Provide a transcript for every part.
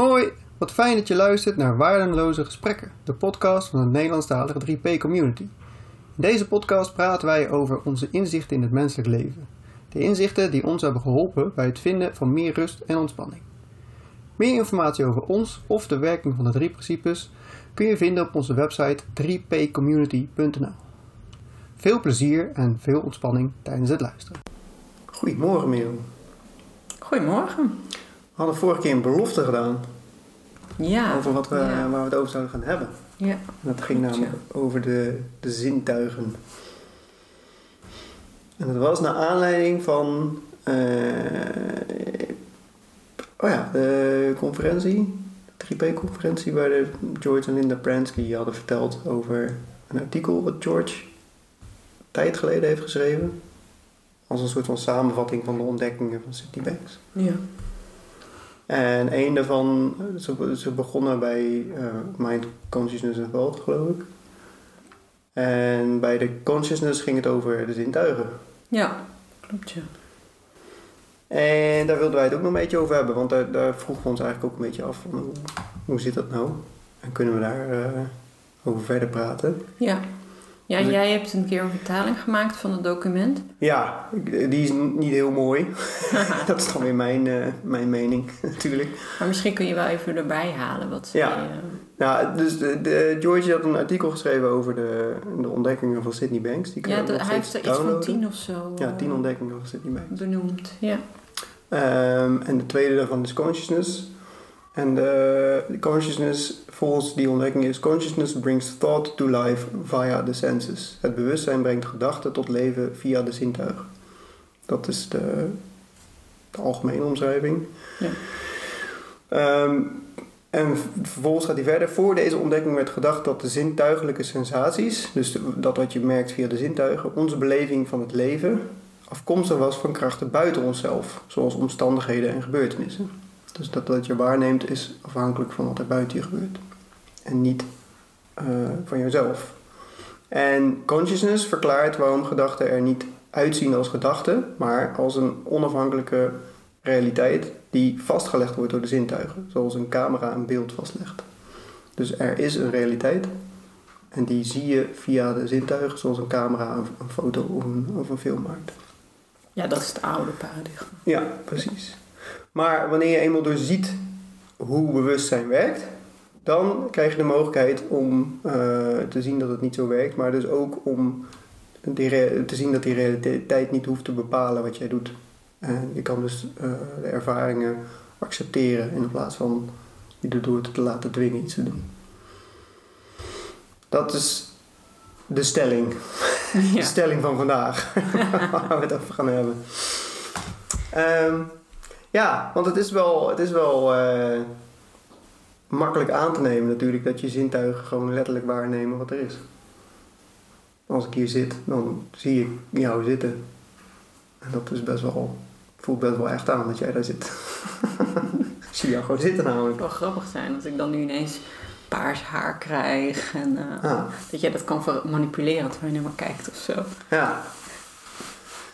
Hoi, wat fijn dat je luistert naar Waardeloze Gesprekken, de podcast van de Nederlandstalige 3P Community. In deze podcast praten wij over onze inzichten in het menselijk leven. De inzichten die ons hebben geholpen bij het vinden van meer rust en ontspanning. Meer informatie over ons of de werking van de drie principes kun je vinden op onze website 3pcommunity.nl. Veel plezier en veel ontspanning tijdens het luisteren. Goedemorgen Merel. Goedemorgen. We hadden vorige keer een belofte gedaan Ja. over wat we, ja. waar we het over zouden gaan hebben. Ja. Dat ging namelijk over de, de zintuigen. En dat was naar aanleiding van eh, oh ja, de conferentie, de 3P-conferentie, waar de George en Linda Pransky hadden verteld over een artikel wat George tijd geleden heeft geschreven. Als een soort van samenvatting van de ontdekkingen van Sydney Banks. Ja. En een daarvan, ze, ze begonnen bij eh, Mind, Consciousness en Thought, geloof ik. En bij de consciousness ging het over de zintuigen. Ja, klopt ja. En daar wilden wij het ook nog een beetje over hebben, want daar, daar vroegen we ons eigenlijk ook een beetje af van hoe, hoe zit dat nou? En kunnen we daar eh, over verder praten? Ja. Ja, Dus jij hebt een keer een vertaling gemaakt van het document. Ja, die is niet heel mooi. dat is dan weer mijn, eh, mijn mening natuurlijk. Maar misschien kun je wel even erbij halen wat Ja. zij, eh, Nou, dus de, de, George had een artikel geschreven over de, de ontdekkingen van Sydney Banks. Die ja, de- hij heeft er iets van tien of zo Ja, tien eh, ontdekkingen van Sydney Banks. benoemd. Ja. Ehm, en de tweede daarvan is consciousness. En de, de consciousness, volgens die ontdekking is... Consciousness brings thought to life via the senses. Het bewustzijn brengt gedachten tot leven via de zintuigen. Dat is de, de algemene omschrijving. Ja. Ehm, en vervolgens gaat hij verder. Voor deze ontdekking werd gedacht dat de zintuigelijke sensaties... dus dat wat je merkt via de zintuigen... onze beleving van het leven afkomstig was van krachten buiten onszelf, zoals omstandigheden en gebeurtenissen. Dus dat wat je waarneemt is afhankelijk van wat er buiten je gebeurt en niet eh, van jezelf. En consciousness verklaart waarom gedachten er niet uitzien als gedachten, maar als een onafhankelijke realiteit die vastgelegd wordt door de zintuigen, zoals een camera een beeld vastlegt. Dus er is een realiteit en die zie je via de zintuigen, zoals een camera een, een foto of een, of een film maakt. ja, dat is het oude paradigma. Ja, precies. Maar wanneer je eenmaal doorziet hoe bewustzijn werkt, dan krijg je de mogelijkheid om eh, te zien dat het niet zo werkt, maar dus ook om die te zien dat die realiteit niet hoeft te bepalen wat jij doet. En je kan dus eh, de ervaringen accepteren in plaats van je erdoor te laten dwingen iets te doen. Dat is de stelling. De stelling van vandaag. waar we het over gaan hebben. Ehm, ja, want het is wel, het is wel eh, makkelijk aan te nemen natuurlijk dat je zintuigen gewoon letterlijk waarnemen wat er is. Als ik hier zit, dan zie ik jou zitten. En dat is best wel, voelt best wel echt aan dat jij daar zit. ik zie jou gewoon zitten Het namelijk. zou wel grappig zijn als ik dan nu ineens paars haar krijg en eh, Ah, dat jij dat kan manipuleren terwijl je naar me kijkt of zo. ja.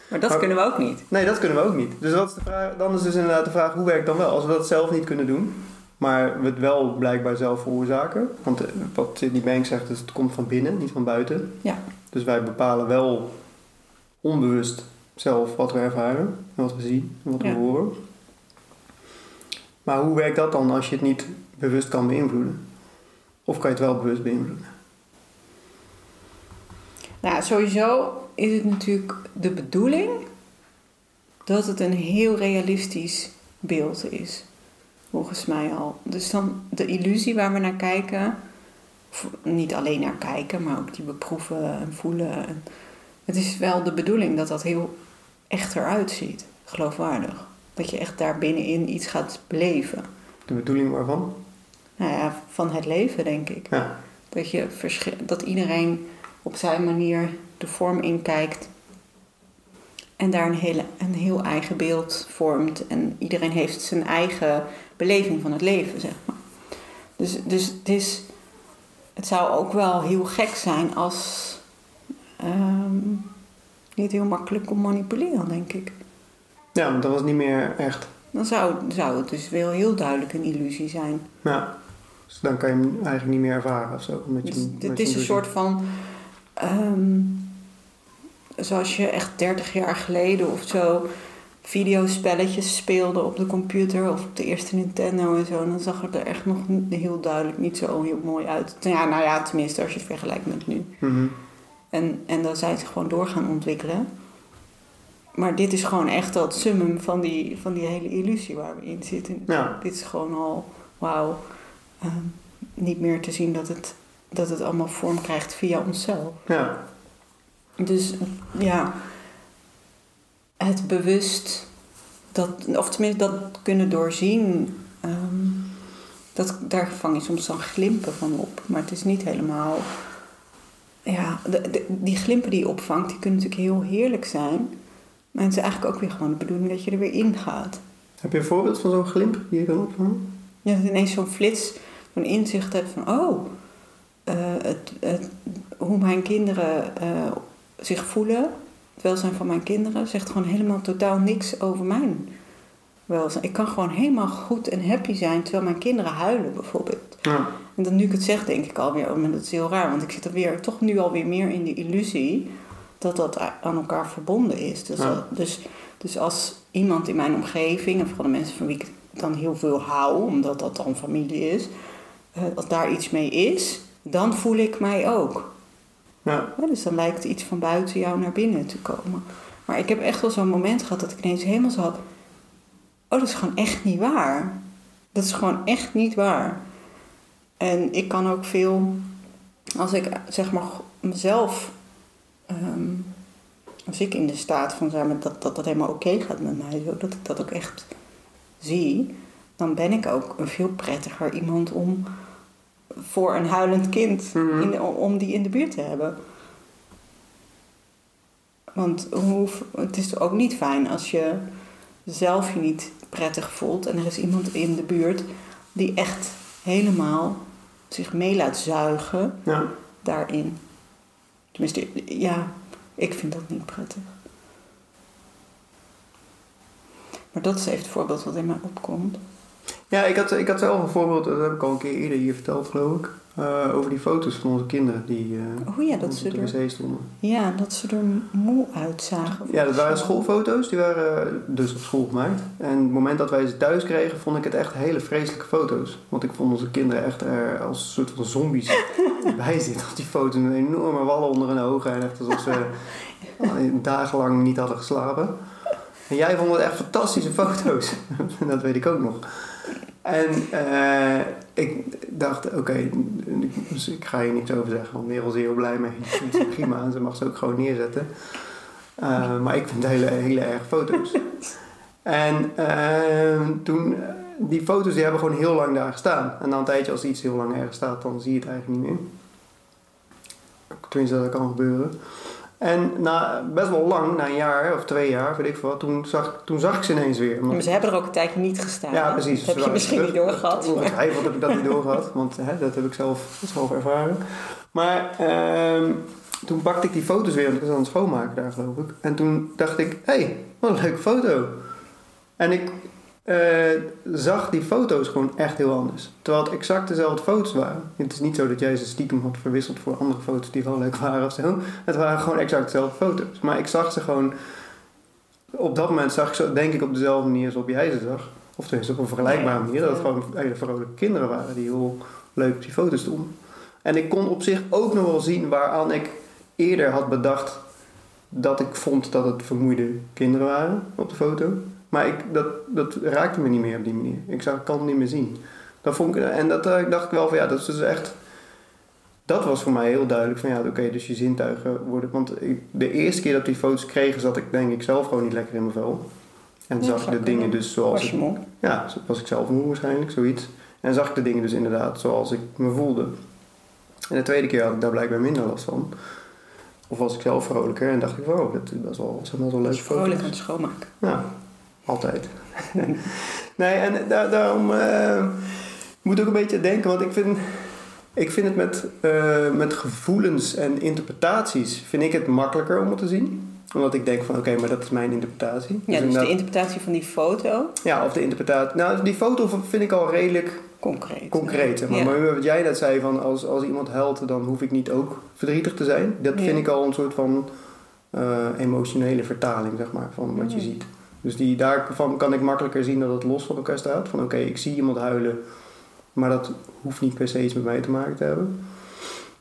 Maar dat Maar- kunnen we ook niet. Nee, dat kunnen we ook niet. Dus wat is de vraag, dan is dus inderdaad de vraag, hoe werkt dan wel? Als we dat zelf niet kunnen doen, maar we het wel blijkbaar zelf veroorzaken. Want eh, wat Sydney Banks zegt, is het komt van binnen, niet van buiten. Ja. Dus wij bepalen wel onbewust zelf wat we ervaren, en wat we zien en wat we Ja. horen. Maar hoe werkt dat dan als je het niet bewust kan beïnvloeden? Of kan je het wel bewust beïnvloeden? Nou, sowieso is het natuurlijk de bedoeling dat het een heel realistisch beeld is. Volgens mij al. Dus dan de illusie waar we naar kijken, of niet alleen naar kijken, maar ook die beproeven en voelen. En het is wel de bedoeling dat dat heel echt eruit ziet, geloofwaardig. Dat je echt daar binnenin iets gaat beleven. De bedoeling waarvan? Nou ja, van het leven, denk ik. Ja. Dat, je dat iedereen op zijn manier de vorm inkijkt. En daar een, hele, een heel eigen beeld vormt. En iedereen heeft zijn eigen beleving van het leven, zeg maar. Dus, dus het, is, het zou ook wel heel gek zijn als... ehm, niet heel makkelijk kon manipuleren, denk ik. Ja, want dat was niet meer echt. dan zou, zou het dus wel heel duidelijk een illusie zijn. Ja. Dus dan kan je hem eigenlijk niet meer ervaren of zo. Je, Dus het is een soort van. ehm, zoals je echt 30 jaar geleden of zo videospelletjes speelde op de computer of op de eerste Nintendo en zo. Dan zag het er echt nog heel duidelijk niet zo heel mooi uit. Ja, nou ja, tenminste als je het vergelijkt met nu. Mhm. En, en dan zijn ze gewoon door gaan ontwikkelen. Maar dit is gewoon echt dat summum van die, van die hele illusie waar we in zitten. Ja. Dit is gewoon al, wauw, ehm, niet meer te zien dat het, dat het allemaal vorm krijgt via onszelf. Ja. Dus ja, het bewust, dat, of tenminste dat kunnen doorzien, ehm, dat, daar vang je soms dan glimpen van op. Maar het is niet helemaal. Ja, de, de- die glimpen die je opvangt, die kunnen natuurlijk heel heerlijk zijn. Maar het is eigenlijk ook weer gewoon de bedoeling dat je er weer in gaat. Heb je een voorbeeld van zo'n glimp die je kan opvangen? Ja, dat je ineens zo'n flits, zo'n inzicht hebt van... oh, eh, het, het, hoe mijn kinderen eh, zich voelen... het welzijn van mijn kinderen... zegt gewoon helemaal totaal niks over mijn welzijn. Ik kan gewoon helemaal goed en happy zijn... terwijl mijn kinderen huilen bijvoorbeeld. Ja. En dan nu ik het zeg, denk ik alweer... oh, maar dat is heel raar, want ik zit er weer, toch nu alweer meer in de illusie... dat dat aan elkaar verbonden is. Dus, Ja. dus, dus als iemand in mijn omgeving... en vooral de mensen van wie ik dan heel veel hou... omdat dat dan familie is... eh, als daar iets mee is, dan voel ik mij ook. Dus dan lijkt iets van buiten jou naar binnen te komen. Maar ik heb echt wel zo'n moment gehad dat ik ineens helemaal had... Oh, dat is gewoon echt niet waar. Dat is gewoon echt niet waar. En ik kan ook veel... Als ik zeg maar mezelf... ehm, als ik in de staat van zijn dat, dat dat helemaal oké gaat met mij... Dat ik dat ook echt zie... dan ben ik ook een veel prettiger iemand om... voor een huilend kind... Mhm. in de- om die in de buurt te hebben. Want hoe, het is ook niet fijn als je zelf je niet prettig voelt en er is iemand in de buurt die echt helemaal zich mee laat zuigen Ja. daarin. Tenminste, ja, ik vind dat niet prettig. Maar dat is even het voorbeeld wat in mij opkomt. Ja, ik had, ik had zelf een voorbeeld, dat heb ik al een keer eerder hier verteld geloof ik. eh, over die foto's van onze kinderen die eh Oh ja, dat op ze de er, stonden. ja, dat ze er moe uitzagen. Ja, dat waren schoolfoto's, die waren eh, dus op school gemaakt. En het moment dat wij ze thuis kregen, vond ik het echt hele vreselijke foto's. Want ik vond onze kinderen echt er als een soort van zombies bij zitten op die foto's. Met enorme wallen onder hun ogen en echt alsof ze dagenlang niet hadden geslapen. En jij vond het echt fantastische foto's. dat weet ik ook nog. En eh, ik dacht, oké, dus ik ga hier niks over zeggen, want Merel is heel blij mee. Ik vind het prima en ze mag ze ook gewoon neerzetten. Uh, maar ik vind hele, hele erg foto's. En uh, toen, die foto's die hebben gewoon heel lang daar gestaan. En na een tijdje, als iets heel lang ergens staat, dan zie je het eigenlijk niet meer. Tenminste, dat kan gebeuren. En na best wel lang, na een jaar of twee jaar, weet ik veel toen zag, toen zag ik ze ineens weer. Maar ze hebben er ook een tijdje niet gestaan. Ja, precies. Dat heb je misschien niet doorgehad. Ongetwijfeld heb ik dat niet doorgehad, want hè, dat heb ik zelf, zelf ervaren. Maar uh, toen pakte ik die foto's weer, want ik was aan het schoonmaken daar geloof ik. En toen dacht ik, hé, hey, wat een leuke foto. En ik uh, zag die foto's gewoon echt heel anders. Terwijl het exact dezelfde foto's waren. Het is niet zo dat jij ze stiekem had verwisseld voor andere foto's die wel leuk waren of zo. Het waren gewoon exact dezelfde foto's. Maar ik zag ze gewoon... Op dat moment zag ik ze denk ik op dezelfde manier als op jij ze zag. Of tenminste op een vergelijkbare manier. Dat het gewoon hele vrolijke kinderen waren die heel leuk op die foto's stonden. En ik kon op zich ook nog wel zien waaraan ik eerder had bedacht dat ik vond dat het vermoeide kinderen waren op de foto. Maar ik, dat, dat raakte me niet meer op die manier. Ik zag, kan het niet meer zien. Dat vond ik, en dat uh, dacht ik wel van ja, dat is dus echt. Dat was voor mij heel duidelijk van ja, oké, okay, dus je zintuigen worden. Want ik, de eerste keer dat die foto's kregen, zat ik denk ik zelf gewoon niet lekker in mijn vel. En zag ik de dingen dus zoals. Was je ik, moe? ja, was ik zelf moe waarschijnlijk, zoiets. En zag ik de dingen dus inderdaad zoals ik me voelde. En de tweede keer had ik daar blijkbaar minder last van. Of was ik zelf vrolijker en dacht ik, wow, dat is best wel, zijn best wel leuk Vrolijk aan het schoonmaken. Ja, altijd. nee, en daar, daarom uh, moet ik ook een beetje denken, want ik vind, ik vind het met, uh, met gevoelens en interpretaties, vind ik het makkelijker om het te zien. Omdat ik denk van oké, maar dat is mijn interpretatie. Ja, dus de inderdaad- interpretatie van die foto, ja, of de interpretatie. Nou, die foto vind ik al redelijk concreet. concreet. Maar. Ja. maar wat jij net zei, van als, als iemand huilt, dan hoef ik niet ook verdrietig te zijn. Dat Ja. vind ik al een soort van eh, emotionele vertaling, zeg maar, van wat je ziet. Dus die, daarvan kan ik makkelijker zien dat het los van elkaar staat. Van oké, ik zie iemand huilen, maar dat hoeft niet per se iets met mij te maken te hebben.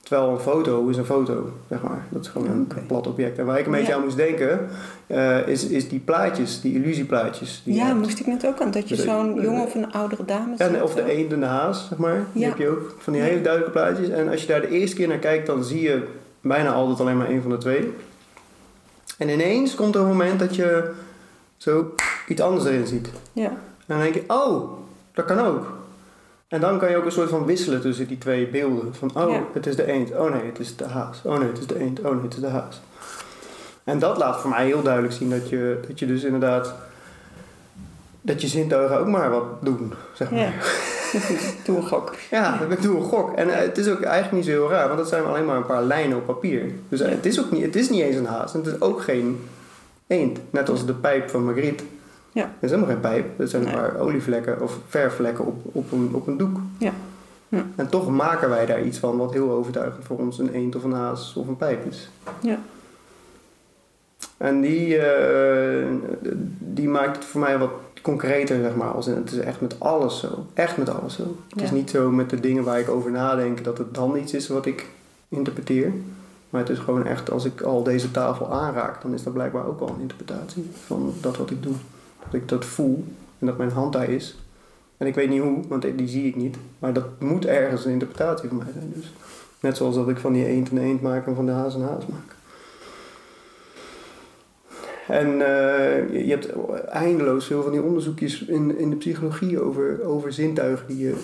Terwijl een foto is een foto, zeg maar. Dat is gewoon een plat object. En waar ik een beetje Ja. aan moest denken, eh, is, is die plaatjes, die illusieplaatjes. Die Ja, moest ik net ook aan. Dat je De- zo'n de- jonge of een oudere dame Ja, ziet. of de eend en de haas, zeg maar. Die Ja. heb je ook van die Ja. hele duidelijke plaatjes. En als je daar de eerste keer naar kijkt, dan zie je bijna altijd alleen maar één van de twee. En ineens komt er een moment dat je zo iets anders erin ziet. Ja. En dan denk je, oh, dat kan ook. En dan kan je ook een soort van wisselen tussen die twee beelden. Van, oh, Ja. het is de eend. Oh nee, het is de haas. Oh nee, het is de eend. Oh nee, het is de haas. En dat laat voor mij heel duidelijk zien dat je, dat je dus inderdaad... Dat je zintuigen ook maar wat doen, zeg maar. Ja. Doe een gok. Ja, ik doe een gok. En eh, het is ook eigenlijk niet zo heel raar, want dat zijn alleen maar een paar lijnen op papier. Dus eh, het is ook niet, het is niet eens een haas en het is ook geen eend. Net als de pijp van Magritte. Ja. Dat is helemaal geen pijp, dat zijn een Nee. paar olievlekken of verfvlekken op, op, een, op een doek. Ja. Ja. En toch maken wij daar iets van wat heel overtuigend voor ons een eend of een haas of een pijp is. Ja. En die, eh, die maakt het voor mij wat concreter, zeg maar. Als in, het is echt met alles zo. Echt met alles zo. Het is niet zo met de dingen waar ik over nadenk dat het dan iets is wat ik interpreteer. Maar het is gewoon echt, als ik al deze tafel aanraak, dan is dat blijkbaar ook al een interpretatie van dat wat ik doe. Dat ik dat voel en dat mijn hand daar is. En ik weet niet hoe, want die zie ik niet. Maar dat moet ergens een interpretatie van mij zijn. Dus net zoals dat ik van die eend een eend maak en van de haas een haas maak. En eh, je hebt eindeloos veel van die onderzoekjes in, in de psychologie over, over zintuigen die je...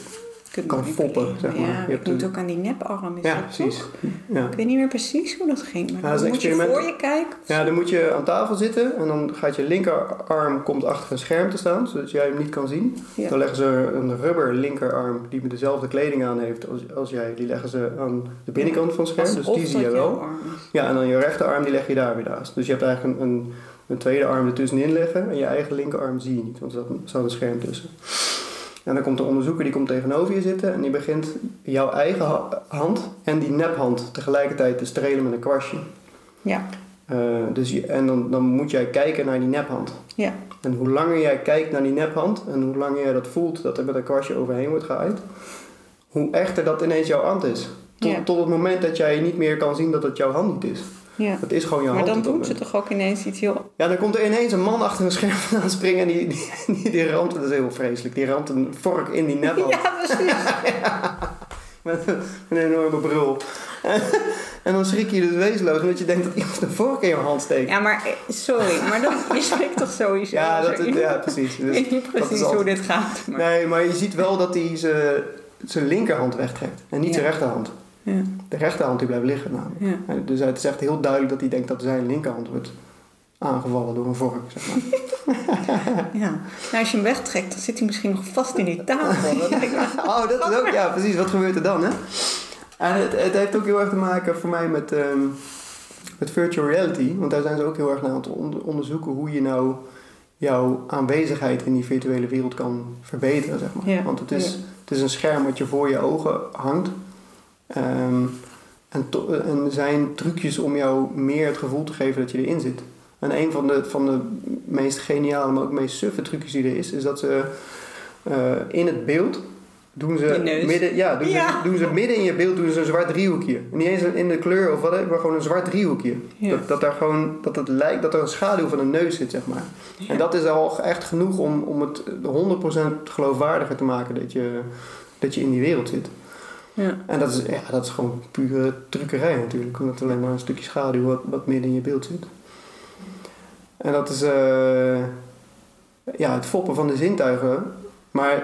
Kan foppen, zeg maar. Ja, Je hebt moet een- ook aan die neparm. Is Ja, precies. Ja. Ik weet niet meer precies hoe dat ging. Maar Ja, dan moet je voor je kijken. ja, dan moet je aan tafel zitten en dan gaat je linkerarm komt achter een scherm te staan, zodat jij hem niet kan zien. Ja. Dan leggen ze een rubber linkerarm die met dezelfde kleding aan heeft als, als jij, die leggen ze aan de binnenkant van het scherm, dus die zie je wel. Ja, en dan je rechterarm die leg je daar weer naast. Dus je hebt eigenlijk een, een, een tweede arm ertussenin leggen en je eigen linkerarm zie je niet, want er staat een scherm tussen. En dan komt de onderzoeker die komt tegenover je zitten en die begint jouw eigen ha- hand en die nephand tegelijkertijd te strelen met een kwastje. Ja. Eh, dus je, en dan, dan moet jij kijken naar die nephand. Ja. En hoe langer jij kijkt naar die nephand en hoe langer jij dat voelt dat er met een kwastje overheen wordt geaaid, hoe echter dat ineens jouw hand is. Tot, Ja. tot het moment dat jij niet meer kan zien dat het jouw hand niet is. Ja. Het is gewoon jouw Maar dan dat doen ze toch ook ineens iets heel... Ja, dan komt er ineens een man achter een scherm vandaan springen en die, die, die, die ramt, dat is heel vreselijk, die ramt een vork in die nephand Ja, precies. met een, een enorme brul. en dan schrik je dus wezenloos omdat je denkt dat iemand een vork in je hand steekt. Ja, maar eh, sorry, maar dat, je toch sowieso. Ja, dat, ja precies. Ik weet niet dat precies hoe dit gaat. Maar... Nee, maar je ziet wel dat hij zijn- zijn linkerhand wegtrekt en niet zijn Ja. rechterhand. Ja, De rechterhand die blijft liggen namelijk. ja. Dus het is echt heel duidelijk dat hij denkt dat zijn linkerhand wordt aangevallen door een vork. Zeg maar. ja. Nou, als je hem wegtrekt, dan zit hij misschien nog vast in die tafel. Dat me- Oh, dat is ook, ja precies. Wat gebeurt er dan, hè? En het, het heeft ook heel erg te maken voor mij met, ehm, met virtual reality. Want daar zijn ze ook heel erg naar aan het onder- onderzoeken hoe je nou jouw aanwezigheid in die virtuele wereld kan verbeteren, zeg maar. Ja, Want het is, ja. het is een scherm wat je voor je ogen hangt. Ehm, en, en zijn trucjes om jou meer het gevoel te geven dat je erin zit. En een van de, van de meest geniale, maar ook meest suffe trucjes die er is, is dat ze eh, in het beeld doen ze midden, ja, doen, Ja. Ze, doen ze midden in je beeld doen ze een zwart driehoekje. Niet eens in de kleur of wat, maar gewoon een zwart driehoekje. Ja. Dat, dat, daar gewoon, dat het lijkt dat er een schaduw van een neus zit, zeg maar. En dat is al echt genoeg om, om het 100% geloofwaardiger te maken dat je, dat je in die wereld zit. Ja. En dat is, ja, dat is gewoon pure truckerij natuurlijk. Omdat alleen maar een stukje schaduw wat, wat midden in je beeld zit. En dat is eh, ja, het foppen van de zintuigen. Maar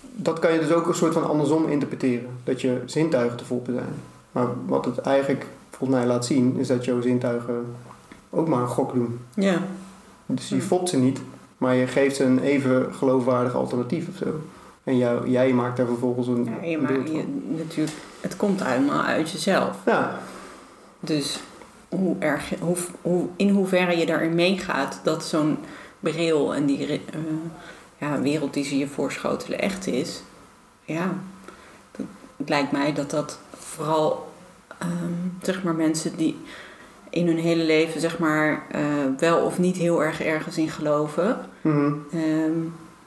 dat kan je dus ook een soort van andersom interpreteren. Dat je zintuigen te foppen zijn. Maar wat het eigenlijk volgens mij laat zien, is dat jouw zintuigen ook maar een gok doen. ja. Dus je Hm. fopt ze niet, maar je geeft ze een even geloofwaardig alternatief of zo. En jou, jij maakt daar vervolgens een, Ja, je, je, natuurlijk, het komt helemaal uit jezelf. Ja, Dus hoe erg, hoe, hoe, in hoeverre je daarin meegaat dat zo'n bril en die eh, ja, wereld die ze je voorschotelen echt is. Ja, het lijkt mij dat dat vooral ehm, zeg maar mensen die in hun hele leven zeg maar eh, wel of niet heel erg ergens in geloven. Mhm. Ehm,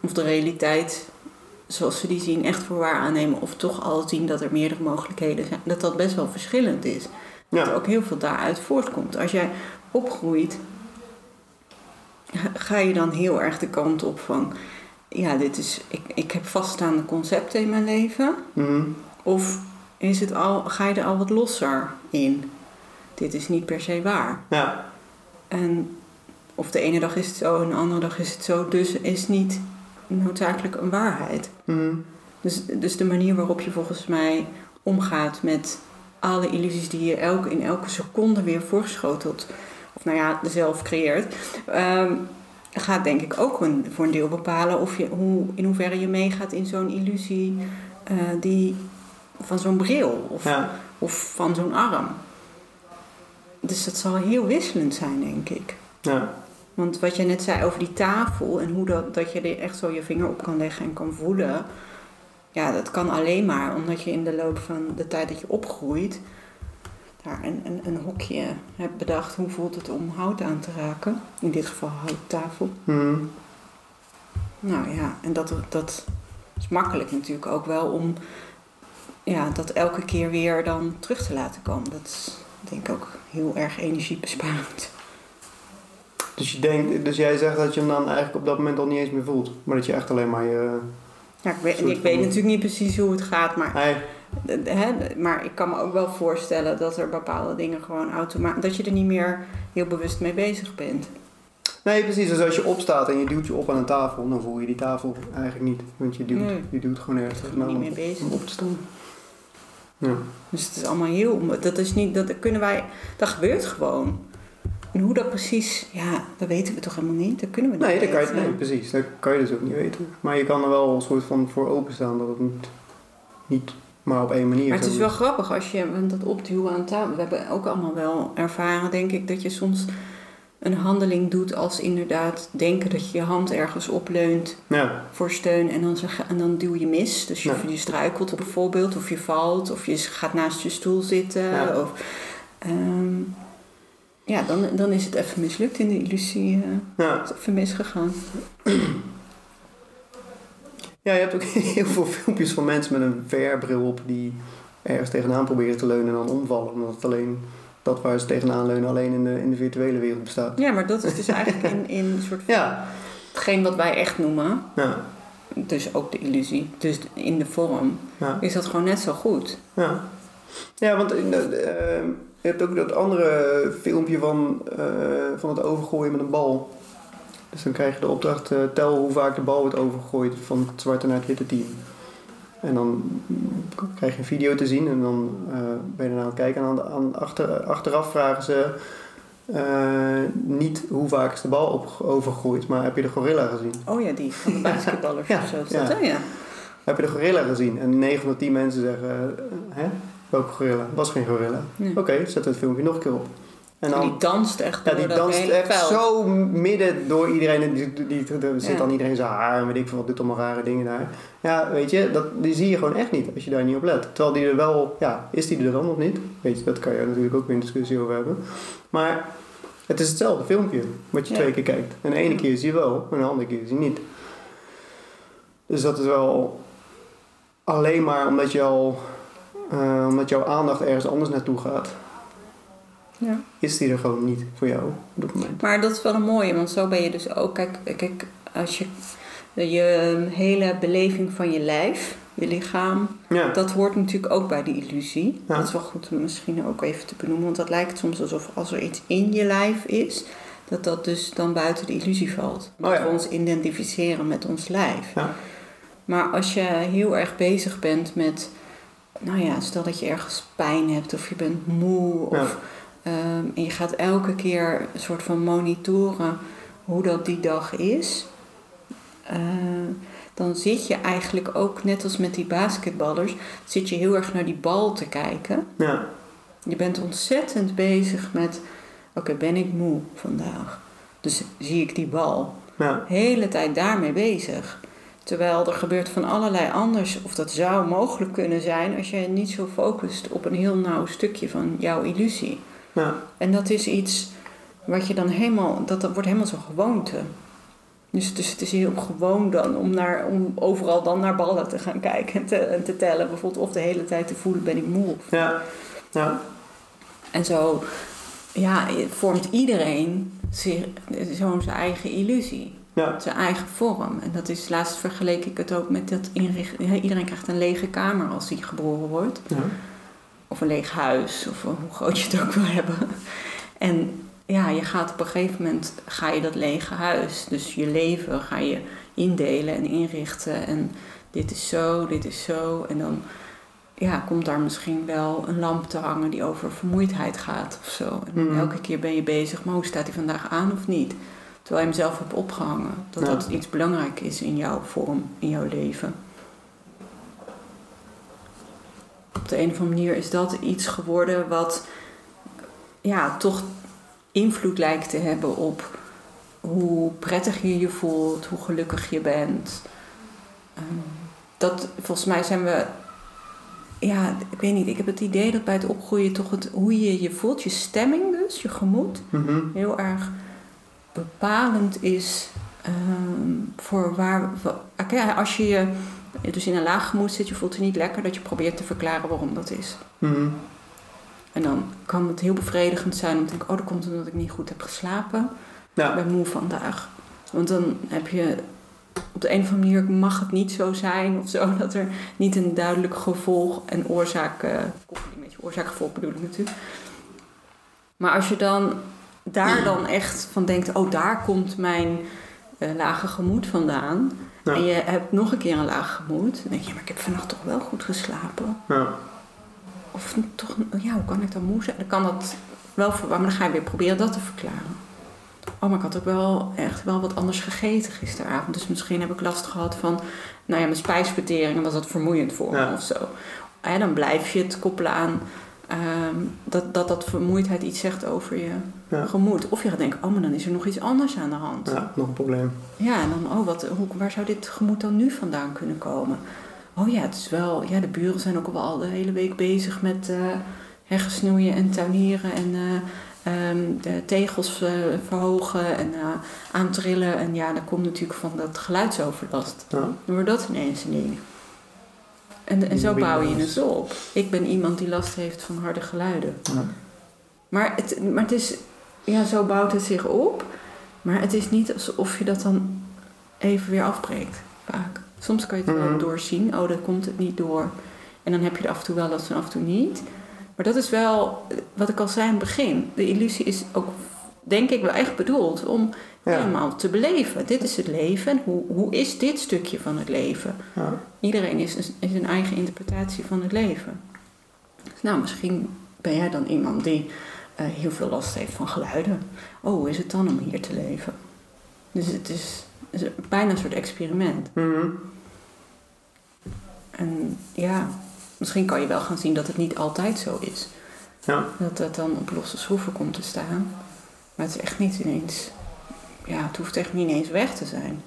of de realiteit zoals ze die zien echt voor waar aannemen. Of toch al zien dat er meerdere mogelijkheden zijn. Dat dat best wel verschillend is. Dat er ook heel veel daaruit voortkomt. Als jij opgroeit, ga je dan heel erg de kant op van... Ja, dit is, ik, ik heb vaststaande concepten in mijn leven. Mhm. Of is het al, ga je er al wat losser in? Dit is niet per se waar. Ja. En of de ene dag is het zo en de andere dag is het zo. Dus is niet noodzakelijk een waarheid. Mhm. Dus, dus de manier waarop je volgens mij omgaat met alle illusies die je elke, in elke seconde weer voorschotelt, of nou ja, zelf creëert, ehm, gaat denk ik ook een, voor een deel bepalen of je, hoe, in hoeverre je meegaat in zo'n illusie eh, die, van zo'n bril of, Ja. of van zo'n arm. Dus dat zal heel wisselend zijn, denk ik. Ja. Want wat je net zei over die tafel en hoe dat, dat je er echt zo je vinger op kan leggen en kan voelen. Ja, dat kan alleen maar omdat je in de loop van de tijd dat je opgroeit, daar een, een, een hokje hebt bedacht. Hoe voelt het om hout aan te raken? In dit geval houttafel. Mhm. Nou ja, en dat, dat is makkelijk natuurlijk ook wel om ja, dat elke keer weer dan terug te laten komen. Dat is denk ik ook heel erg energiebesparend. Dus, je denkt, dus jij zegt dat je hem dan eigenlijk op dat moment al niet eens meer voelt. Maar dat je echt alleen maar je... Ja, ik weet, ik weet natuurlijk niet precies hoe het gaat, maar, maar ik kan me ook wel voorstellen dat er bepaalde dingen gewoon automatisch. dat je er niet meer heel bewust mee bezig bent. Nee, precies. Dus als je opstaat en je duwt je op aan een tafel, dan voel je die tafel eigenlijk niet. Want je duwt, Nee. je duwt gewoon ergens er om, mee bezig. om op te staan. Ja. Dus het is allemaal heel. Dat is niet. Dat kunnen wij. Dat gebeurt gewoon. En hoe dat precies. Ja, dat weten we toch helemaal niet? Dat kunnen we niet. Nee, dat kan je, nee, precies. Dat kan je dus ook niet weten. Maar je kan er wel een soort van voor openstaan dat het niet, niet maar op één manier Maar het is wel grappig als je want dat opduwen aan tafel. We hebben ook allemaal wel ervaren, denk ik, dat je soms een handeling doet als inderdaad denken dat je je hand ergens opleunt Ja, voor steun en dan, zeg, en dan duw je mis. Dus je, Ja. of je struikelt bijvoorbeeld, of je valt, of je gaat naast je stoel zitten. Ja. Of, ehm, ja, dan, dan is het even mislukt in de illusie. eh, ja. het is even misgegaan. ja, je hebt ook heel veel filmpjes van mensen met een VR-bril op die ergens tegenaan proberen te leunen en dan omvallen. Omdat het alleen dat waar ze tegenaan leunen alleen in de, in de virtuele wereld bestaat. Ja, maar dat is dus eigenlijk in, in een soort van Ja, hetgeen wat wij echt noemen. ja, Dus ook de illusie. Dus in de vorm ja. is dat gewoon net zo goed. Ja, ja want eh, eh, je hebt ook dat andere filmpje van, eh, van het overgooien met een bal. Dus dan krijg je de opdracht, eh, tel hoe vaak de bal wordt overgegooid van het zwarte naar het witte team. En dan krijg je een video te zien en dan eh, ben je ernaar aan het kijken. En aan, aan achter, achteraf vragen ze niet hoe vaak is de bal op, overgegooid, maar heb je de gorilla gezien? Oh ja, die van de basketballers Ja, of zo. Is ja. dat, hè? ja. Heb je de gorilla gezien? En 9 van de 10 mensen zeggen, hè? Welke gorilla? Was geen gorilla. Nee. Oké, zet het filmpje nog een keer op. En dan, die danst echt ja, die danst echt zo midden door iedereen. En Die, die, die- er zit Ja. dan iedereen zijn haar en weet ik veel wat, dit allemaal rare dingen daar. Ja, weet je, dat, die zie je gewoon echt niet als je daar niet op let. Terwijl die er wel, ja, is die er dan of niet? Weet je, dat kan je natuurlijk ook weer een discussie over hebben. Maar het is hetzelfde filmpje wat je Ja. twee keer kijkt. En de ene keer zie je wel, en de andere keer zie je niet. Dus dat is wel alleen maar omdat je al, eh, omdat jouw aandacht ergens anders naartoe gaat, Ja. is die er gewoon niet voor jou op dat moment. Maar dat is wel een mooie, want zo ben je dus ook... Kijk, kijk als je je hele beleving van je lijf, je lichaam... Ja, Dat hoort natuurlijk ook bij de illusie. Ja. Dat is wel goed om misschien ook even te benoemen. Want dat lijkt soms alsof als er iets in je lijf is... dat dat dus dan buiten de illusie valt. Omdat Oh ja. we ons identificeren met ons lijf. Ja. Maar als je heel erg bezig bent met... Nou ja, stel dat je ergens pijn hebt of je bent moe... Of, Ja. ehm, en je gaat elke keer een soort van monitoren hoe dat die dag is... eh, dan zit je eigenlijk ook, net als met die basketballers, zit je heel erg naar die bal te kijken. ja, Je bent ontzettend bezig met, oké, ben ik moe vandaag? Dus zie ik die bal. Ja. hele tijd daarmee bezig. Terwijl er gebeurt van allerlei anders, of dat zou mogelijk kunnen zijn als je niet zo focust op een heel nauw stukje van jouw illusie. Ja. En dat is iets wat je dan helemaal, dat, dat wordt helemaal zo'n gewoonte. Dus, dus het is heel gewoon dan om, naar, om overal dan naar ballen te gaan kijken en te, en te tellen. Bijvoorbeeld of de hele tijd te voelen ben ik moe. Of Ja. Ja. en zo ja, vormt iedereen zich- zo'n zijn eigen illusie. Ja. Zijn eigen vorm. En dat is, laatst vergeleek ik het ook met dat inrichten. Iedereen krijgt een lege kamer als hij geboren wordt. Ja. Of een leeg huis. Of hoe groot je het ook wil hebben. En ja, je gaat op een gegeven moment ga je dat lege huis. Dus je leven ga je indelen en inrichten. En dit is zo, dit is zo. En dan ja, komt daar misschien wel een lamp te hangen die over vermoeidheid gaat of zo. En Mhm. elke keer ben je bezig, maar hoe staat hij vandaag aan of niet? Terwijl je hem zelf hebt opgehangen. Dat dat iets belangrijk is in jouw vorm, in jouw leven. Op de een of andere manier is dat iets geworden wat ja, toch invloed lijkt te hebben op hoe prettig je je voelt, hoe gelukkig je bent. Ehm, dat, volgens mij zijn we, ja, ik weet niet, ik heb het idee dat bij het opgroeien toch het, hoe je je voelt, je stemming dus, je gemoed, Mhm. heel erg bepalend is ehm, voor waar. als je je dus in een laag gemoed zit, je voelt je niet lekker, dat je probeert te verklaren waarom dat is. Mhm. En dan kan het heel bevredigend zijn om te denken: oh, dat komt omdat ik niet goed heb geslapen. Ik Ja. ben moe vandaag. Want dan heb je op de een of andere manier mag het niet zo zijn of zo dat er niet een duidelijk gevolg en oorzaak, eh koppeling met je oorzaak-gevolg bedoel ik natuurlijk. Maar als je dan daar dan echt van denkt: oh, daar komt mijn eh, lage gemoed vandaan. Ja. En je hebt nog een keer een laag gemoed. Dan denk je: maar ik heb vannacht toch wel goed geslapen. Ja. Of toch, ja, hoe kan ik dan moe zijn? Dan kan dat wel verwarren, maar dan ga je weer proberen dat te verklaren. Oh, maar ik had ook wel echt wel wat anders gegeten gisteravond. Dus misschien heb ik last gehad van, nou ja, mijn spijsvertering en was dat vermoeiend voor me of zo. En dan blijf je het koppelen aan ehm, dat, dat dat vermoeidheid iets zegt over je Ja. gemoed. Of je gaat denken, oh, maar dan is er nog iets anders aan de hand. ja, nog een probleem. Ja, en dan, oh, wat, hoe, waar zou dit gemoed dan nu vandaan kunnen komen? Oh ja, het is wel, ja, de buren zijn ook al de hele week bezig met heggensnoeien en tuinieren en eh, ehm, de tegels eh, verhogen en aantrillen. En ja, dat komt natuurlijk van dat geluidsoverlast. Ja. Dan wordt dat ineens een ding. En, en zo bouw je het op. Ik ben iemand die last heeft van harde geluiden. Ja. Maar het, maar het is, ja, zo bouwt het zich op. Maar het is niet alsof je dat dan even weer afbreekt, vaak. Soms kan je het wel Mhm. doorzien. Oh, dan komt het niet door. En dan heb je er af en toe wel dat en af en toe niet. Maar dat is wel, wat ik al zei aan het begin. De illusie is ook, denk ik, wel echt bedoeld om Ja. helemaal te beleven. Dit is het leven. En hoe, hoe is dit stukje van het leven? Ja. Iedereen is, is, is een eigen interpretatie van het leven. Nou, misschien ben jij dan iemand die eh, heel veel last heeft van geluiden. Oh, hoe is het dan om hier te leven? Dus het is, het is bijna een soort experiment. Mhm. En ja, misschien kan je wel gaan zien dat het niet altijd zo is. Ja. Dat dat dan op losse schroeven komt te staan. Maar het is echt niet ineens... Ja, het hoeft echt niet ineens weg te zijn.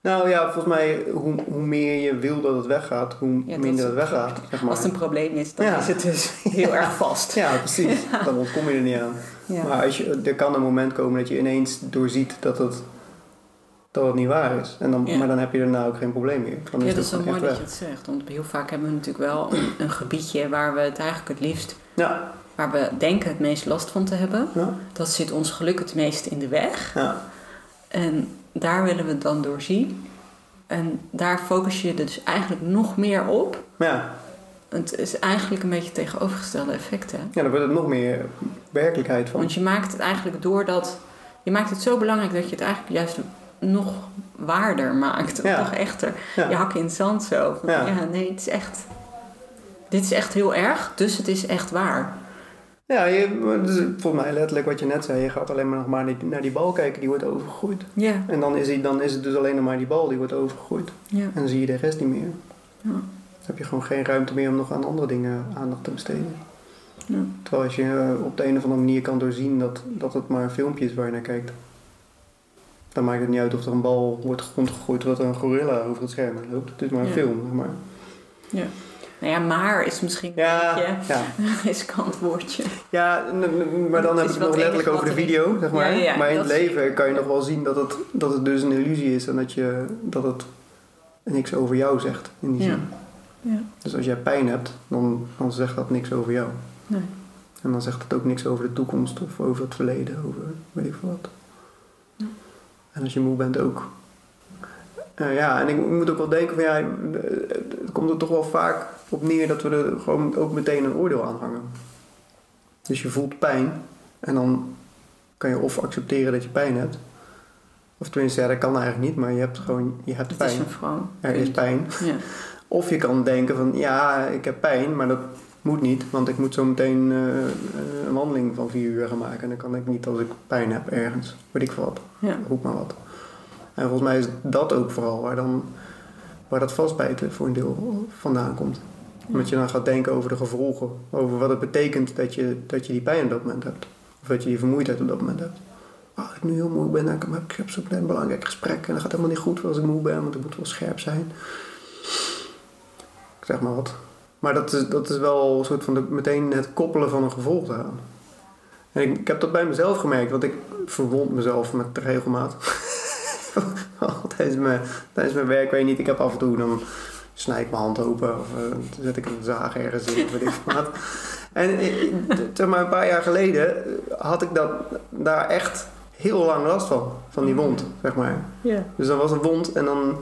Nou ja, volgens mij, hoe, hoe meer je wil dat het weggaat, hoe Ja, minder het weggaat. Zeg maar. Als het een probleem is, dan Ja. is het dus heel erg vast. Ja, precies. Dan ontkom je er niet aan. Maar als je, er kan een moment komen dat je ineens doorziet dat het, dat het niet waar is. En dan. Maar dan heb je daarna ook geen probleem meer. Dan Ja, is dat is wel mooi dat je het zegt. Want heel vaak hebben we natuurlijk wel een, een gebiedje waar we het eigenlijk het liefst, Ja, waar we denken het meest last van te hebben. ja, Dat zit ons geluk het meest in de weg. ja. En daar willen we het dan doorzien. En daar focus je dus eigenlijk nog meer op. ja. Het is eigenlijk een beetje tegenovergestelde effect, hè? ja, dan wordt het nog meer werkelijkheid van. Want je maakt het eigenlijk doordat... Je maakt het zo belangrijk dat je het eigenlijk juist nog waarder maakt. Ja. Nog echter. Ja. Je hak in het zand zo. Van, Ja. ja. nee, het is echt... Dit is echt heel erg, dus het is echt waar. Ja, je, dus volgens mij letterlijk wat je net zei. Je gaat alleen maar nog maar naar die, naar die bal kijken, die wordt overgegroeid. Ja, En dan is, die, dan is het dus alleen nog maar die bal die wordt overgegroeid. ja. En dan zie je de rest niet meer. Ja. Dan heb je gewoon geen ruimte meer om nog aan andere dingen aandacht te besteden. Ja. Terwijl als je eh, op de een of andere manier kan doorzien dat, dat het maar een filmpje is waar je naar kijkt. Dan maakt het niet uit of er een bal wordt rondgegooid terwijl er een gorilla over het scherm loopt. Het is maar een Ja. film. zeg Maar. Nou ja, maar is misschien Ja, een beetje ja. riskant woordje. ja, maar dan heb ik het nog letterlijk over de video, zeg maar. Ja, ja, maar in het leven zeker. kan je nog wel zien dat het, dat het dus een illusie is en dat, je, dat het niks over jou zegt. In die Ja. zin. Ja. Dus als jij pijn hebt, dan, dan zegt dat niks over jou. Nee. En dan zegt het ook niks over de toekomst of over het verleden, over weet ik veel wat. Ja. En als je moe bent ook. Eh, ja, en ik moet ook wel denken van ja, het komt er toch wel vaak op neer dat we er gewoon ook meteen een oordeel aan hangen. Dus je voelt pijn en dan kan je of accepteren dat je pijn hebt. Of tenminste, ja, dat kan eigenlijk niet, maar je hebt gewoon, je hebt Het pijn. een vrouw. Er is pijn. Ja. Of je kan denken van ja, ik heb pijn, maar dat moet niet, want ik moet zo meteen eh, een wandeling van vier uur gaan maken. En dan kan ik niet als ik pijn heb ergens. Weet ik veel wat. Ja. Roep maar wat. En volgens mij is dat ook vooral waar, dan, waar dat vastbijten voor een deel vandaan komt. Omdat je dan gaat denken over de gevolgen. Over wat het betekent dat je, dat je die pijn op dat moment hebt. Of dat je die vermoeidheid op dat moment hebt. Oh, als ik nu heel moe ben, dan heb ik, heb zo meteen een belangrijk gesprek. En dat gaat helemaal niet goed als ik moe ben, want ik moet wel scherp zijn. Ik zeg maar wat. Maar dat is, dat is wel een soort van de, meteen het koppelen van een gevolg eraan. En ik, ik heb dat bij mezelf gemerkt, want ik verwond mezelf met regelmaat. tijdens, mijn, tijdens mijn werk, weet je niet, ik heb af en toe dan snijd ik mijn hand open of eh, dan zet ik een zaag ergens in of weet ik wat. En eh, zeg maar een paar jaar geleden had ik dat, daar echt heel lang last van, van die wond, zeg maar. Dus dat was een wond en dan...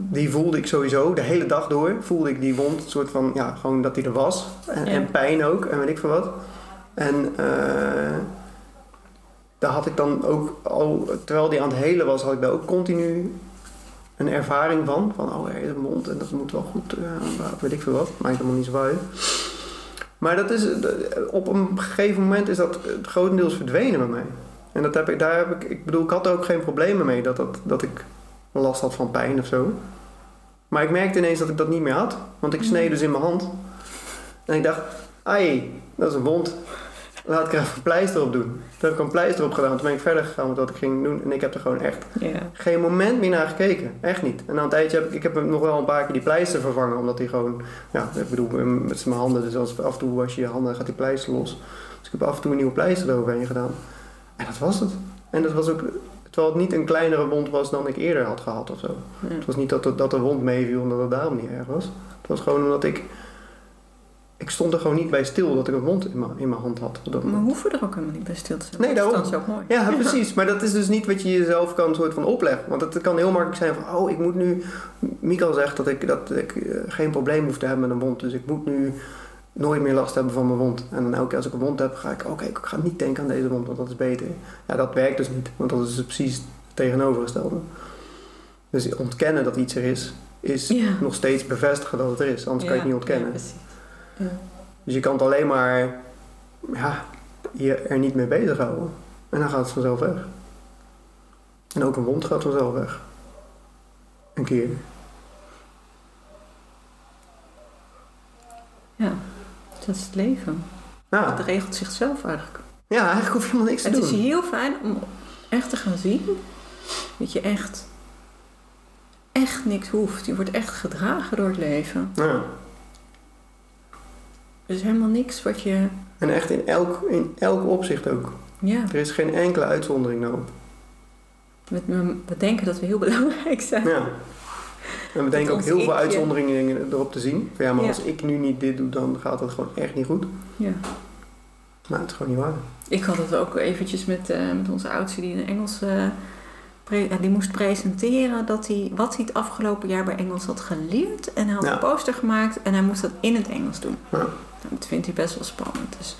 Die voelde ik sowieso, de hele dag door voelde ik die wond. Een soort van, ja, gewoon dat die er was. En, pijn ook, en weet ik veel wat. En eh, daar had ik dan ook al, terwijl die aan het helen was, had ik daar ook continu een ervaring van. Van, oh, een wond en dat moet wel goed, eh, weet ik veel wat. Maakt helemaal niet zo uit. Maar dat is, op een gegeven moment is dat grotendeels verdwenen bij mij. En dat heb ik, daar heb ik, ik bedoel, ik had er ook geen problemen mee dat, dat, dat ik last had van pijn of zo. Maar ik merkte ineens dat ik dat niet meer had. Want ik sneed dus in mijn hand. En ik dacht, ai, dat is een wond. Laat ik er even een pleister op doen. Toen heb ik een pleister op gedaan. Toen ben ik verder gegaan met wat ik ging doen. En ik heb er gewoon echt geen moment meer naar gekeken. Echt niet. En na een tijdje heb ik, ik heb nog wel een paar keer die pleister vervangen. Omdat hij gewoon, ja, ik bedoel, met mijn handen. Dus als, af en toe was je je handen, gaat die pleister los. Dus ik heb af en toe een nieuwe pleister eroverheen gedaan. En dat was het. En dat was ook, terwijl het niet een kleinere wond was dan ik eerder had gehad of zo. Het was niet dat, de- dat de wond meeviel omdat het daarom niet erg was. Het was gewoon omdat ik... Ik stond er gewoon niet bij stil dat ik een wond in mijn, in mijn hand had. Maar moment. hoeven er ook helemaal niet bij stil te zijn. Nee, Dat is zo mooi. Ja, precies. Maar dat is dus niet wat je jezelf kan soort van opleggen. Want het kan heel makkelijk zijn van... Oh, ik moet nu... Mikael zegt dat ik, dat ik eh, geen probleem hoef te hebben met een wond. Dus ik moet nu nooit meer last hebben van mijn wond. En dan elke keer als ik een wond heb, ga ik... Oké, ik ga niet denken aan deze wond, want dat is beter. Ja, dat werkt dus niet. Want dat is dus precies het tegenovergestelde. Dus ontkennen dat iets er is... Is Ja. nog steeds bevestigen dat het er is. Anders kan je het niet ontkennen. Ja, precies. Ja. Dus je kan het alleen maar ja, je er niet mee bezighouden. En dan gaat het vanzelf weg. En ook een wond gaat vanzelf weg. Een keer. ja, dat is het leven. Ja, Het regelt zichzelf eigenlijk. ja eigenlijk hoef je helemaal niks te Het is doen. heel fijn om echt te gaan zien dat je echt, echt niks hoeft. Je wordt echt gedragen door het leven. Ja. Is helemaal niks wat je... En echt in elk, in elk opzicht ook. Ja, Er is geen enkele uitzondering nou. we, we denken dat we heel belangrijk zijn. Ja. En we denken ook heel veel uitzonderingen erop te zien. Van ja, maar Ja. als ik nu niet dit doe, dan gaat het gewoon echt niet goed. Ja. Maar het is gewoon niet waar. Ik had het ook eventjes met, eh, met onze oudste die in Engels... eh, die moest presenteren dat hij, wat hij het afgelopen jaar bij Engels had geleerd. En hij had Ja. een poster gemaakt en hij moest dat in het Engels doen. Ja. Dat vindt hij best wel spannend. Dus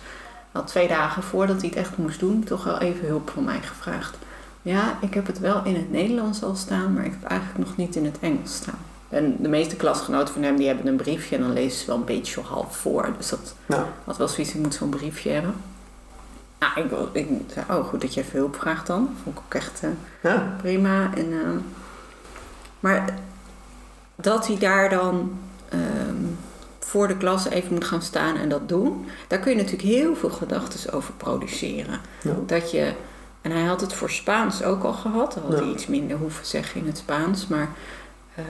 al twee dagen voordat hij het echt moest doen, toch wel even hulp van mij gevraagd. Ja, ik heb het wel in het Nederlands al staan, maar ik heb eigenlijk nog niet in het Engels staan. En de meeste klasgenoten van hem die hebben een briefje en dan lezen ze wel een beetje half voor. Dus dat Nou, had wel zoiets, ik moet zo'n briefje hebben. Nou, ik, ik zei, oh goed dat je even hulp vraagt dan. Vond ik ook echt eh, ja. prima. En, eh, maar dat hij daar dan ehm, voor de klas even moet gaan staan en dat doen. Daar kun je natuurlijk heel veel gedachten over produceren. Ja. Dat je, en hij had het voor Spaans ook al gehad. Dan had Ja. hij iets minder hoeven zeggen in het Spaans. Maar ehm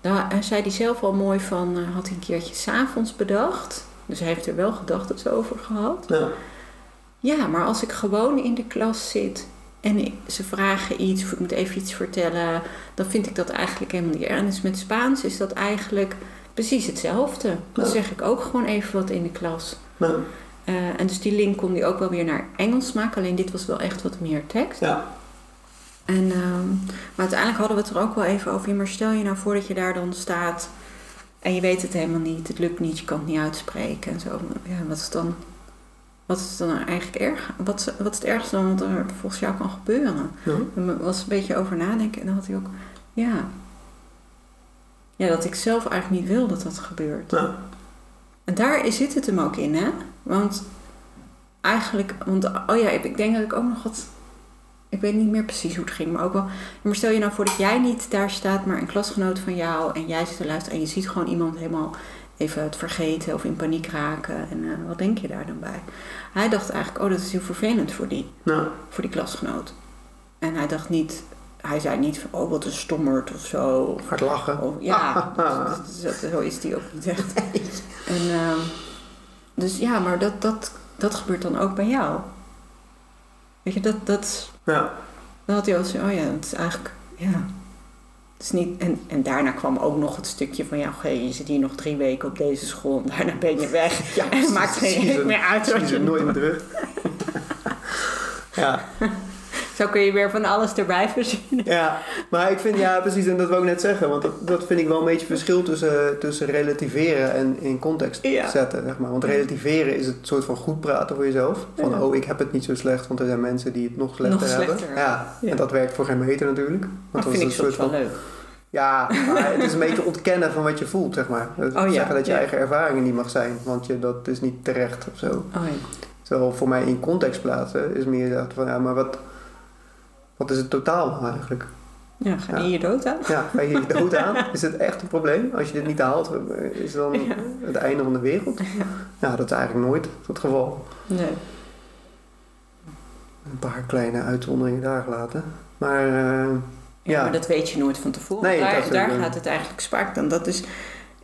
daar hij zei hij zelf al mooi van, eh, had hij een keertje s'avonds bedacht. Dus hij heeft er wel gedachten over gehad. Ja. Ja, maar als ik gewoon in de klas zit en ze vragen iets of ik moet even iets vertellen, dan vind ik dat eigenlijk helemaal niet erg. En dus met Spaans is dat eigenlijk precies hetzelfde. Dan Ja. zeg ik ook gewoon even wat in de klas. Ja. Eh, en dus die link kon die ook wel weer naar Engels maken, alleen dit was wel echt wat meer tekst. Ja. En, ehm, maar uiteindelijk hadden we het er ook wel even over. Maar stel je nou voor dat je daar dan staat en je weet het helemaal niet, het lukt niet, je kan het niet uitspreken en zo. Ja, wat is dan, wat is dan eigenlijk erg? Wat, wat is het ergste dan wat er volgens jou kan gebeuren? Ja. Was een beetje over nadenken en dan had hij ook, ja. Ja, dat ik zelf eigenlijk niet wil dat dat gebeurt. Ja. En daar zit het hem ook in, hè? Want eigenlijk, want oh ja, ik denk dat ik ook nog wat. Ik weet niet meer precies hoe het ging, maar ook wel. Maar stel je nou voor dat jij niet daar staat, maar een klasgenoot van jou en jij zit te luisteren en je ziet gewoon iemand helemaal even het vergeten of in paniek raken. En eh, wat denk je daar dan bij? Hij dacht eigenlijk, oh, dat is heel vervelend voor die, Ja. voor die klasgenoot. En hij dacht niet, hij zei niet van, oh, wat een stommerd of zo. Of, Hard lachen. of- ja, dat, zo is die ook niet echt. En, ehm, dus ja, maar dat, dat, dat gebeurt dan ook bij jou. Weet je, dat, dat, Ja. dan had hij al zo, oh ja, het is eigenlijk, ja. Is niet, en, en daarna kwam ook nog het stukje van, ja, oké, je zit hier nog drie weken op deze school en daarna ben je weg. Ja, en het maakt geen reet meer uit. je je nooit meer terug. ja. Zo kun je weer van alles erbij verzinnen. ja, maar ik vind, ja precies, en dat wil ik net zeggen, want dat, dat vind ik wel een beetje verschil tussen, tussen relativeren en in context Ja. zetten, zeg maar. Want relativeren is het soort van goed praten voor jezelf. Van, Ja. oh, ik heb het niet zo slecht, want er zijn mensen die het nog slechter, Nog slechter hebben. Ja. Ja. en dat werkt voor geen meter natuurlijk. Want vind is ik een soms wel leuk. Ja, maar het is een beetje ontkennen van wat je voelt, zeg maar. Dat Oh ja, zeggen dat je ja. eigen ervaringen niet mag zijn, want je, dat is niet terecht of zo. Oh ja. Terwijl voor mij in context plaatsen is meer dat van, ja, maar wat, wat is het totaal eigenlijk? Ja, ga je Ja. je dood aan? Ja, ga je hier dood aan? Is het echt een probleem? Als je dit niet haalt, is het dan Ja. het einde van de wereld? Ja, dat is eigenlijk nooit het geval. Nee. Een paar kleine uitzonderingen daar gelaten. Maar eh, Ja, maar dat weet je nooit van tevoren. Nee, daar ook, gaat het eigenlijk spaak dan. Dat is,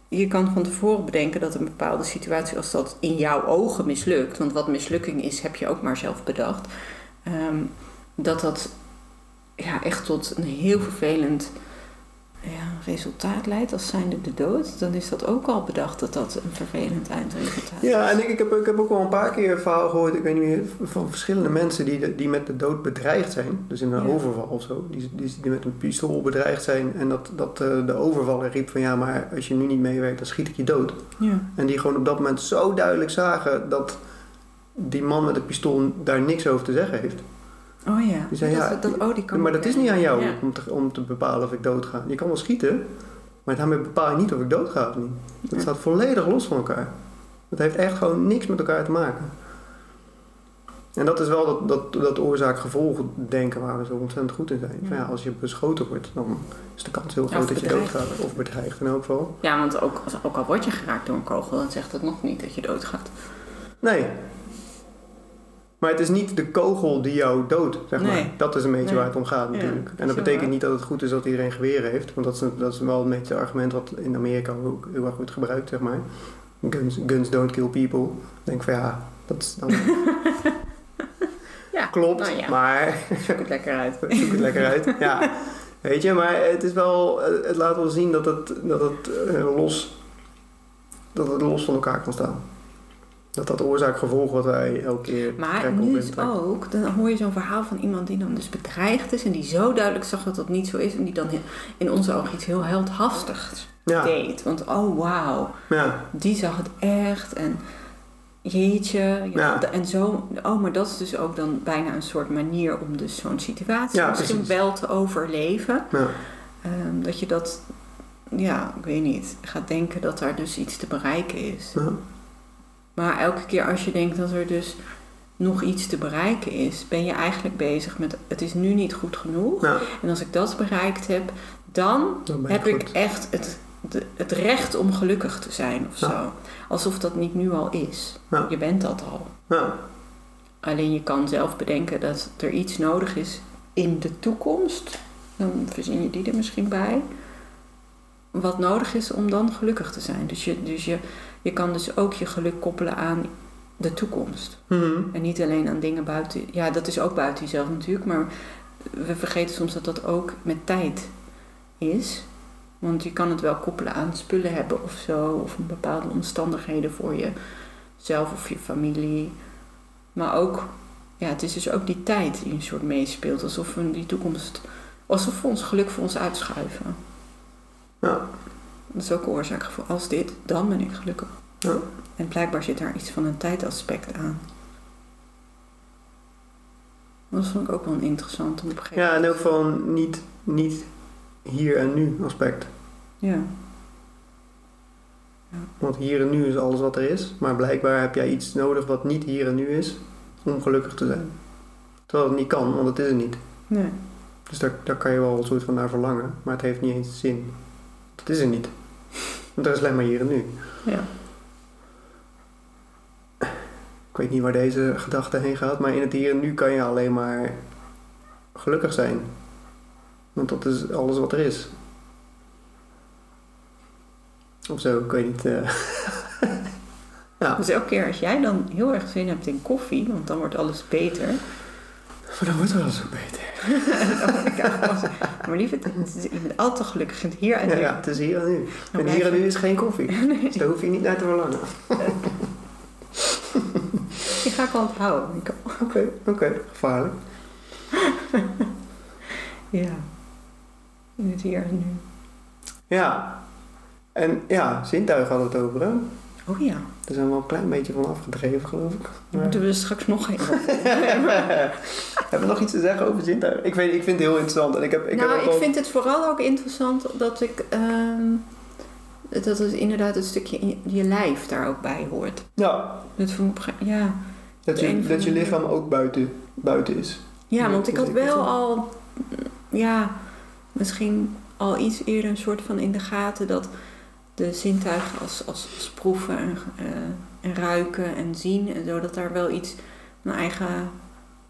je kan van tevoren bedenken dat een bepaalde situatie, als dat in jouw ogen mislukt, want wat mislukking is, heb je ook maar zelf bedacht, ehm, dat dat ja, echt tot een heel vervelend ja, resultaat leidt, als zijnde de dood. Dan is dat ook al bedacht dat dat een vervelend eindresultaat is. Ja, en ik, ik, heb, ik heb ook wel een paar keer een verhaal gehoord, ik weet niet meer, van verschillende mensen die, de- die met de dood bedreigd zijn. Dus in een Ja. overval of zo. Die, die, die met een pistool bedreigd zijn. En dat, dat eh, de overvaller riep van ja, maar als je nu niet meewerkt, dan schiet ik je dood. Ja. En die gewoon op dat moment zo duidelijk zagen dat die man met het pistool daar niks over te zeggen heeft. Oh ja. Die zei, dat, ja, dat, oh, die kan maar dat is niet aan jou Ja. om, te, om te bepalen of ik dood ga. Je kan wel schieten, maar daarmee bepaal je niet of ik dood ga of niet. Dat staat volledig los van elkaar. Dat heeft echt gewoon niks met elkaar te maken. En dat is wel dat, dat, dat oorzaak-gevolg denken waar we zo ontzettend goed in zijn. Van ja, als je beschoten wordt, dan is de kans heel groot dat je doodgaat. Of bedreigd in elk geval. Ja, want ook, als- ook al word je geraakt door een kogel, dan zegt dat nog niet dat je doodgaat. Nee. Maar het is niet de kogel die jou doodt, zeg maar. Nee. Dat is een beetje Nee. waar het om gaat natuurlijk. en dat betekent niet dat het goed is dat iedereen geweren heeft. Want dat is, dat is wel een beetje het argument wat in Amerika ook heel erg wordt gebruikt, zeg maar. Guns, guns don't kill people. Ik denk van ja, dat is dan... Ja, Klopt, nou ja. maar Zoek het lekker uit. zoek het lekker uit. Ja, weet je, maar het is wel... Het laat wel zien dat het, dat het, eh, los, dat het los van elkaar kan staan. Dat dat oorzaak-gevolg wat wij elke keer Maar nu is ook, dan hoor je zo'n verhaal van iemand die dan dus bedreigd is en die zo duidelijk zag dat dat niet zo is en die dan in onze ogen iets heel heldhaftigs Ja, deed. Want oh wauw, ja, die zag het echt en jeetje. Ja. En zo, oh maar dat is dus ook dan bijna een soort manier om dus zo'n situatie misschien precies. wel te overleven. ja. Ehm, dat je dat, ja, ik weet niet, gaat denken dat daar dus iets te bereiken is. Maar elke keer als je denkt dat er dus nog iets te bereiken is, ben je eigenlijk bezig met het is nu niet goed genoeg. ja. En als ik dat bereikt heb, dan heb ik echt het, het recht om gelukkig te zijn of Ja. zo. Alsof dat niet nu al is. Ja. Je bent dat al. Ja, Alleen je kan zelf bedenken dat er iets nodig is in de toekomst. Dan verzin je die er misschien bij. Wat nodig is om dan gelukkig te zijn. Dus je, dus je, je kan dus ook je geluk koppelen aan de toekomst. Mhm. En niet alleen aan dingen buiten. Ja, dat is ook buiten jezelf natuurlijk. Maar we vergeten soms dat dat ook met tijd is. Want je kan het wel koppelen aan spullen hebben of zo. Of bepaalde omstandigheden voor jezelf of je familie. Maar ook, ja, het is dus ook die tijd die een soort meespeelt. Alsof we die toekomst, alsof we ons geluk voor ons uitschuiven. ja, Dat is ook een oorzaakgevoel. Als dit, dan ben ik gelukkig. Ja. En blijkbaar zit daar iets van een tijdaspect aan. Dat vond ik ook wel interessant om op een gegeven ja en ook van niet, niet hier en nu aspect. Ja. Want hier en nu is alles wat er is. Maar blijkbaar heb jij iets nodig wat niet hier en nu is om gelukkig te zijn. Terwijl het niet kan, want het is er niet. Nee. Dus daar, daar kan je wel een soort van naar verlangen. Maar het heeft niet eens zin. Het is er niet. Want er is alleen maar hier en nu. Ja. Ik weet niet waar deze gedachte heen gaat. Maar in het hier en nu kan je alleen maar gelukkig zijn. Want dat is alles wat er is. Of zo, ik weet niet. eh. ja, Dus elke keer als jij dan heel erg zin hebt in koffie, want dan wordt alles beter. Maar dan wordt het wel zo beter. ik zo- maar is- je bent altijd gelukkig in het hier en nu. ja, het is hier en nu. Dan En hier en nu is geen koffie. Nee, Dus daar hoef je niet naar te verlangen. die ga ik wel onthouden. Ik- Oké, oké, gevaarlijk. Ja. In het hier en nu. Ja. En ja, zintuigen hadden we het over, hè? Oh ja, Daar zijn we wel een klein beetje van afgedreven, geloof ik. Maar- moeten we straks nog een. Hebben we nog iets te zeggen over zintuigen? Ik, weet, ik vind het heel interessant. En ik heb, ik nou, heb ik al- vind het vooral ook interessant dat ik... ehm, dat het inderdaad een stukje in je lijf daar ook bij hoort. Ja, Dat ja, dat je, dat je lichaam ook buiten, buiten is. Ja, want ik had wel al, ja, misschien al iets eerder een soort van in de gaten dat de zintuigen als, als, als proeven en, eh, en ruiken en zien en zo, dat daar wel iets, een eigen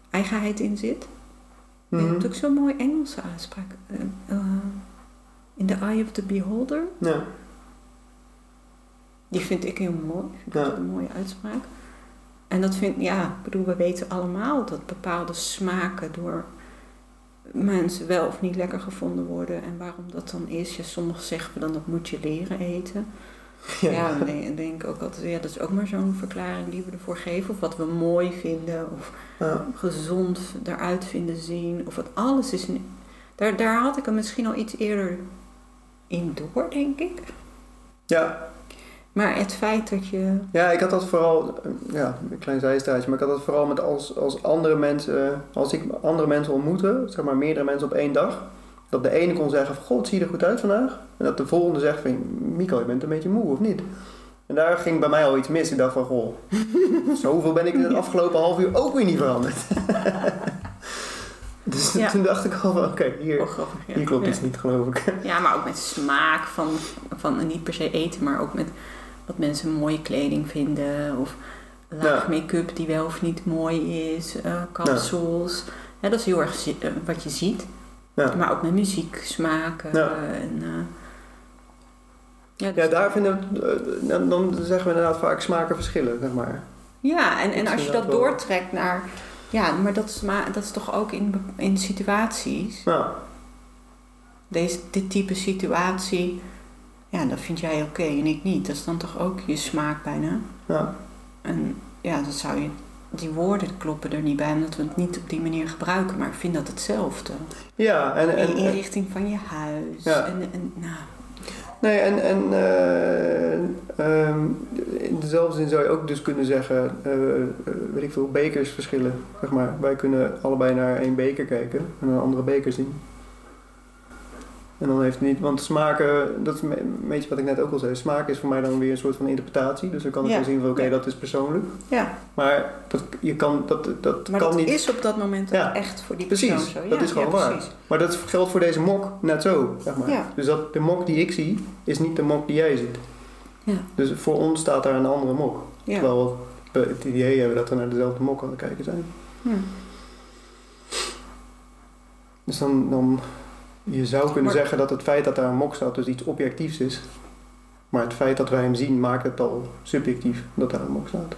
eigenheid in zit. Je Mhm. hebt ook zo'n mooi Engelse uitspraak. eh, eh, in the eye of the beholder. Ja, Die vind ik heel mooi. Vind Ja. altijd een mooie uitspraak. En dat vind ja, ik bedoel, we weten allemaal dat bepaalde smaken door mensen wel of niet lekker gevonden worden. En waarom dat dan is. Ja, sommigen zeggen we dan dat moet je leren eten. ja. Ja, dan denk, ook altijd, ja, dat is ook maar zo'n verklaring die we ervoor geven. Of wat we mooi vinden, of Ja. gezond eruit vinden zien. Of wat alles is. Daar, daar had ik hem misschien al iets eerder in door, denk ik. ja. Maar het feit dat je. Ja, ik had dat vooral, ja, een klein zijstraatje, maar ik had dat vooral met als, als andere mensen, als ik andere mensen ontmoette, zeg maar meerdere mensen op één dag, dat de ene kon zeggen van, god, het ziet er goed uit vandaag. En dat de volgende zegt van, Mico, je bent een beetje moe, of niet? En daar ging bij mij al iets mis. Ik dacht van, goh, zoveel ben ik in het afgelopen half uur ook weer niet veranderd. dus Ja. toen dacht ik al van, oké, hier, Oh, grappig, ja. hier klopt ja. iets niet, geloof ik. Ja, maar ook met smaak van, van niet per se eten, maar ook met wat mensen mooie kleding vinden. Of laag Ja. make-up die wel of niet mooi is. kapsels. Ja, dat is heel erg eh, wat je ziet. Ja. Maar ook met muziek, smaken. Ja. En, eh, ja, dus- Ja, daar vinden we, dan, zeggen we inderdaad vaak smaken verschillen, zeg maar. Ja, en, en als je dat doortrekt naar... Ja, maar dat is, maar dat is toch ook in, in situaties. Ja, Deze, dit type situatie, ja, dat vind jij oké en ik niet. Dat is dan toch ook je smaak bijna. ja. En ja, dat zou je... Die woorden kloppen er niet bij, omdat we het niet op die manier gebruiken. Maar ik vind dat hetzelfde. Ja, en, en, in inrichting van je huis. Ja. En, en, nou, nee, en, en eh, ehm, in dezelfde zin zou je ook dus kunnen zeggen, eh, eh, weet ik veel, bekers verschillen, zeg maar. Wij kunnen allebei naar één beker kijken en een andere beker zien. En dan heeft niet, want smaken, dat is een beetje wat ik net ook al zei. Smaak is voor mij dan weer een soort van interpretatie. Dus dan kan ik Ja. wel zien van oké, dat is persoonlijk. Ja, Maar dat, je kan, dat, dat maar kan dat niet. is op dat moment Ja. ook echt voor die Precies, persoon zo. dat Ja, is gewoon waar. precies. Maar dat geldt voor deze mok net zo, zeg maar. Dus dat, de mok die ik zie, is niet de mok die jij ziet. Ja. Dus voor ons staat daar een andere mok. Terwijl we het idee hebben dat we naar dezelfde mok aan het kijken zijn. Dus dan, dan je zou kunnen Maar- zeggen dat het feit dat daar een mok staat dus iets objectiefs is. Maar het feit dat wij hem zien maakt het al subjectief dat daar een mok staat.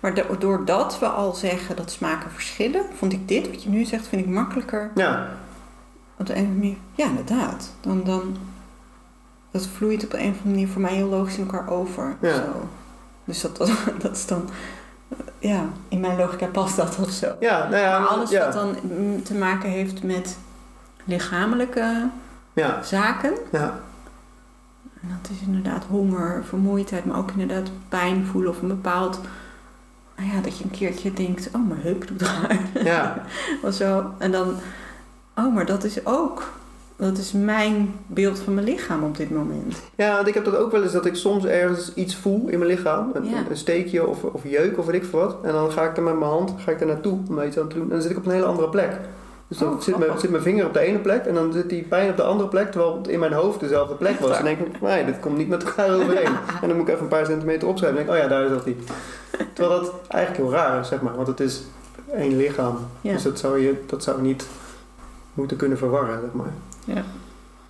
Maar do- doordat we al zeggen dat smaken verschillen, vond ik dit, wat je nu zegt, vind ik makkelijker. Ja, Op de een of andere manier. Ja, inderdaad. Dan, dan, dat vloeit op de een of andere manier voor mij heel logisch in elkaar over. Ja. Zo. Dus dat, dat, dat is dan, ja, in mijn logica past dat of zo. ja, nou ja. maar alles ja, wat dan te maken heeft met lichamelijke Ja, zaken. ja, En dat is inderdaad honger, vermoeidheid, maar ook inderdaad pijn voelen of een bepaald. Nou ja, dat je een keertje denkt, oh mijn heup doet raar. ja, of zo. En dan, oh maar dat is ook, dat is mijn beeld van mijn lichaam op dit moment. ja, want ik heb dat ook wel eens dat ik soms ergens iets voel in mijn lichaam. Een, Ja. een steekje of, of jeuk of weet ik veel wat. En dan ga ik er met mijn hand ga ik er naartoe om iets aan te doen. En dan zit ik op een hele andere plek. Dus dan Oh, zit, mijn, zit mijn vinger op de ene plek en dan zit die pijn op de andere plek, terwijl het in mijn hoofd dezelfde plek was. En dan denk ik, nee, dit komt niet met elkaar overeen. en dan moet ik even een paar centimeter opschrijven en denk ik, oh ja, daar zat hij. Terwijl dat eigenlijk heel raar is, zeg maar, want het is één lichaam. Ja. Dus dat zou je dat zou niet moeten kunnen verwarren, zeg maar.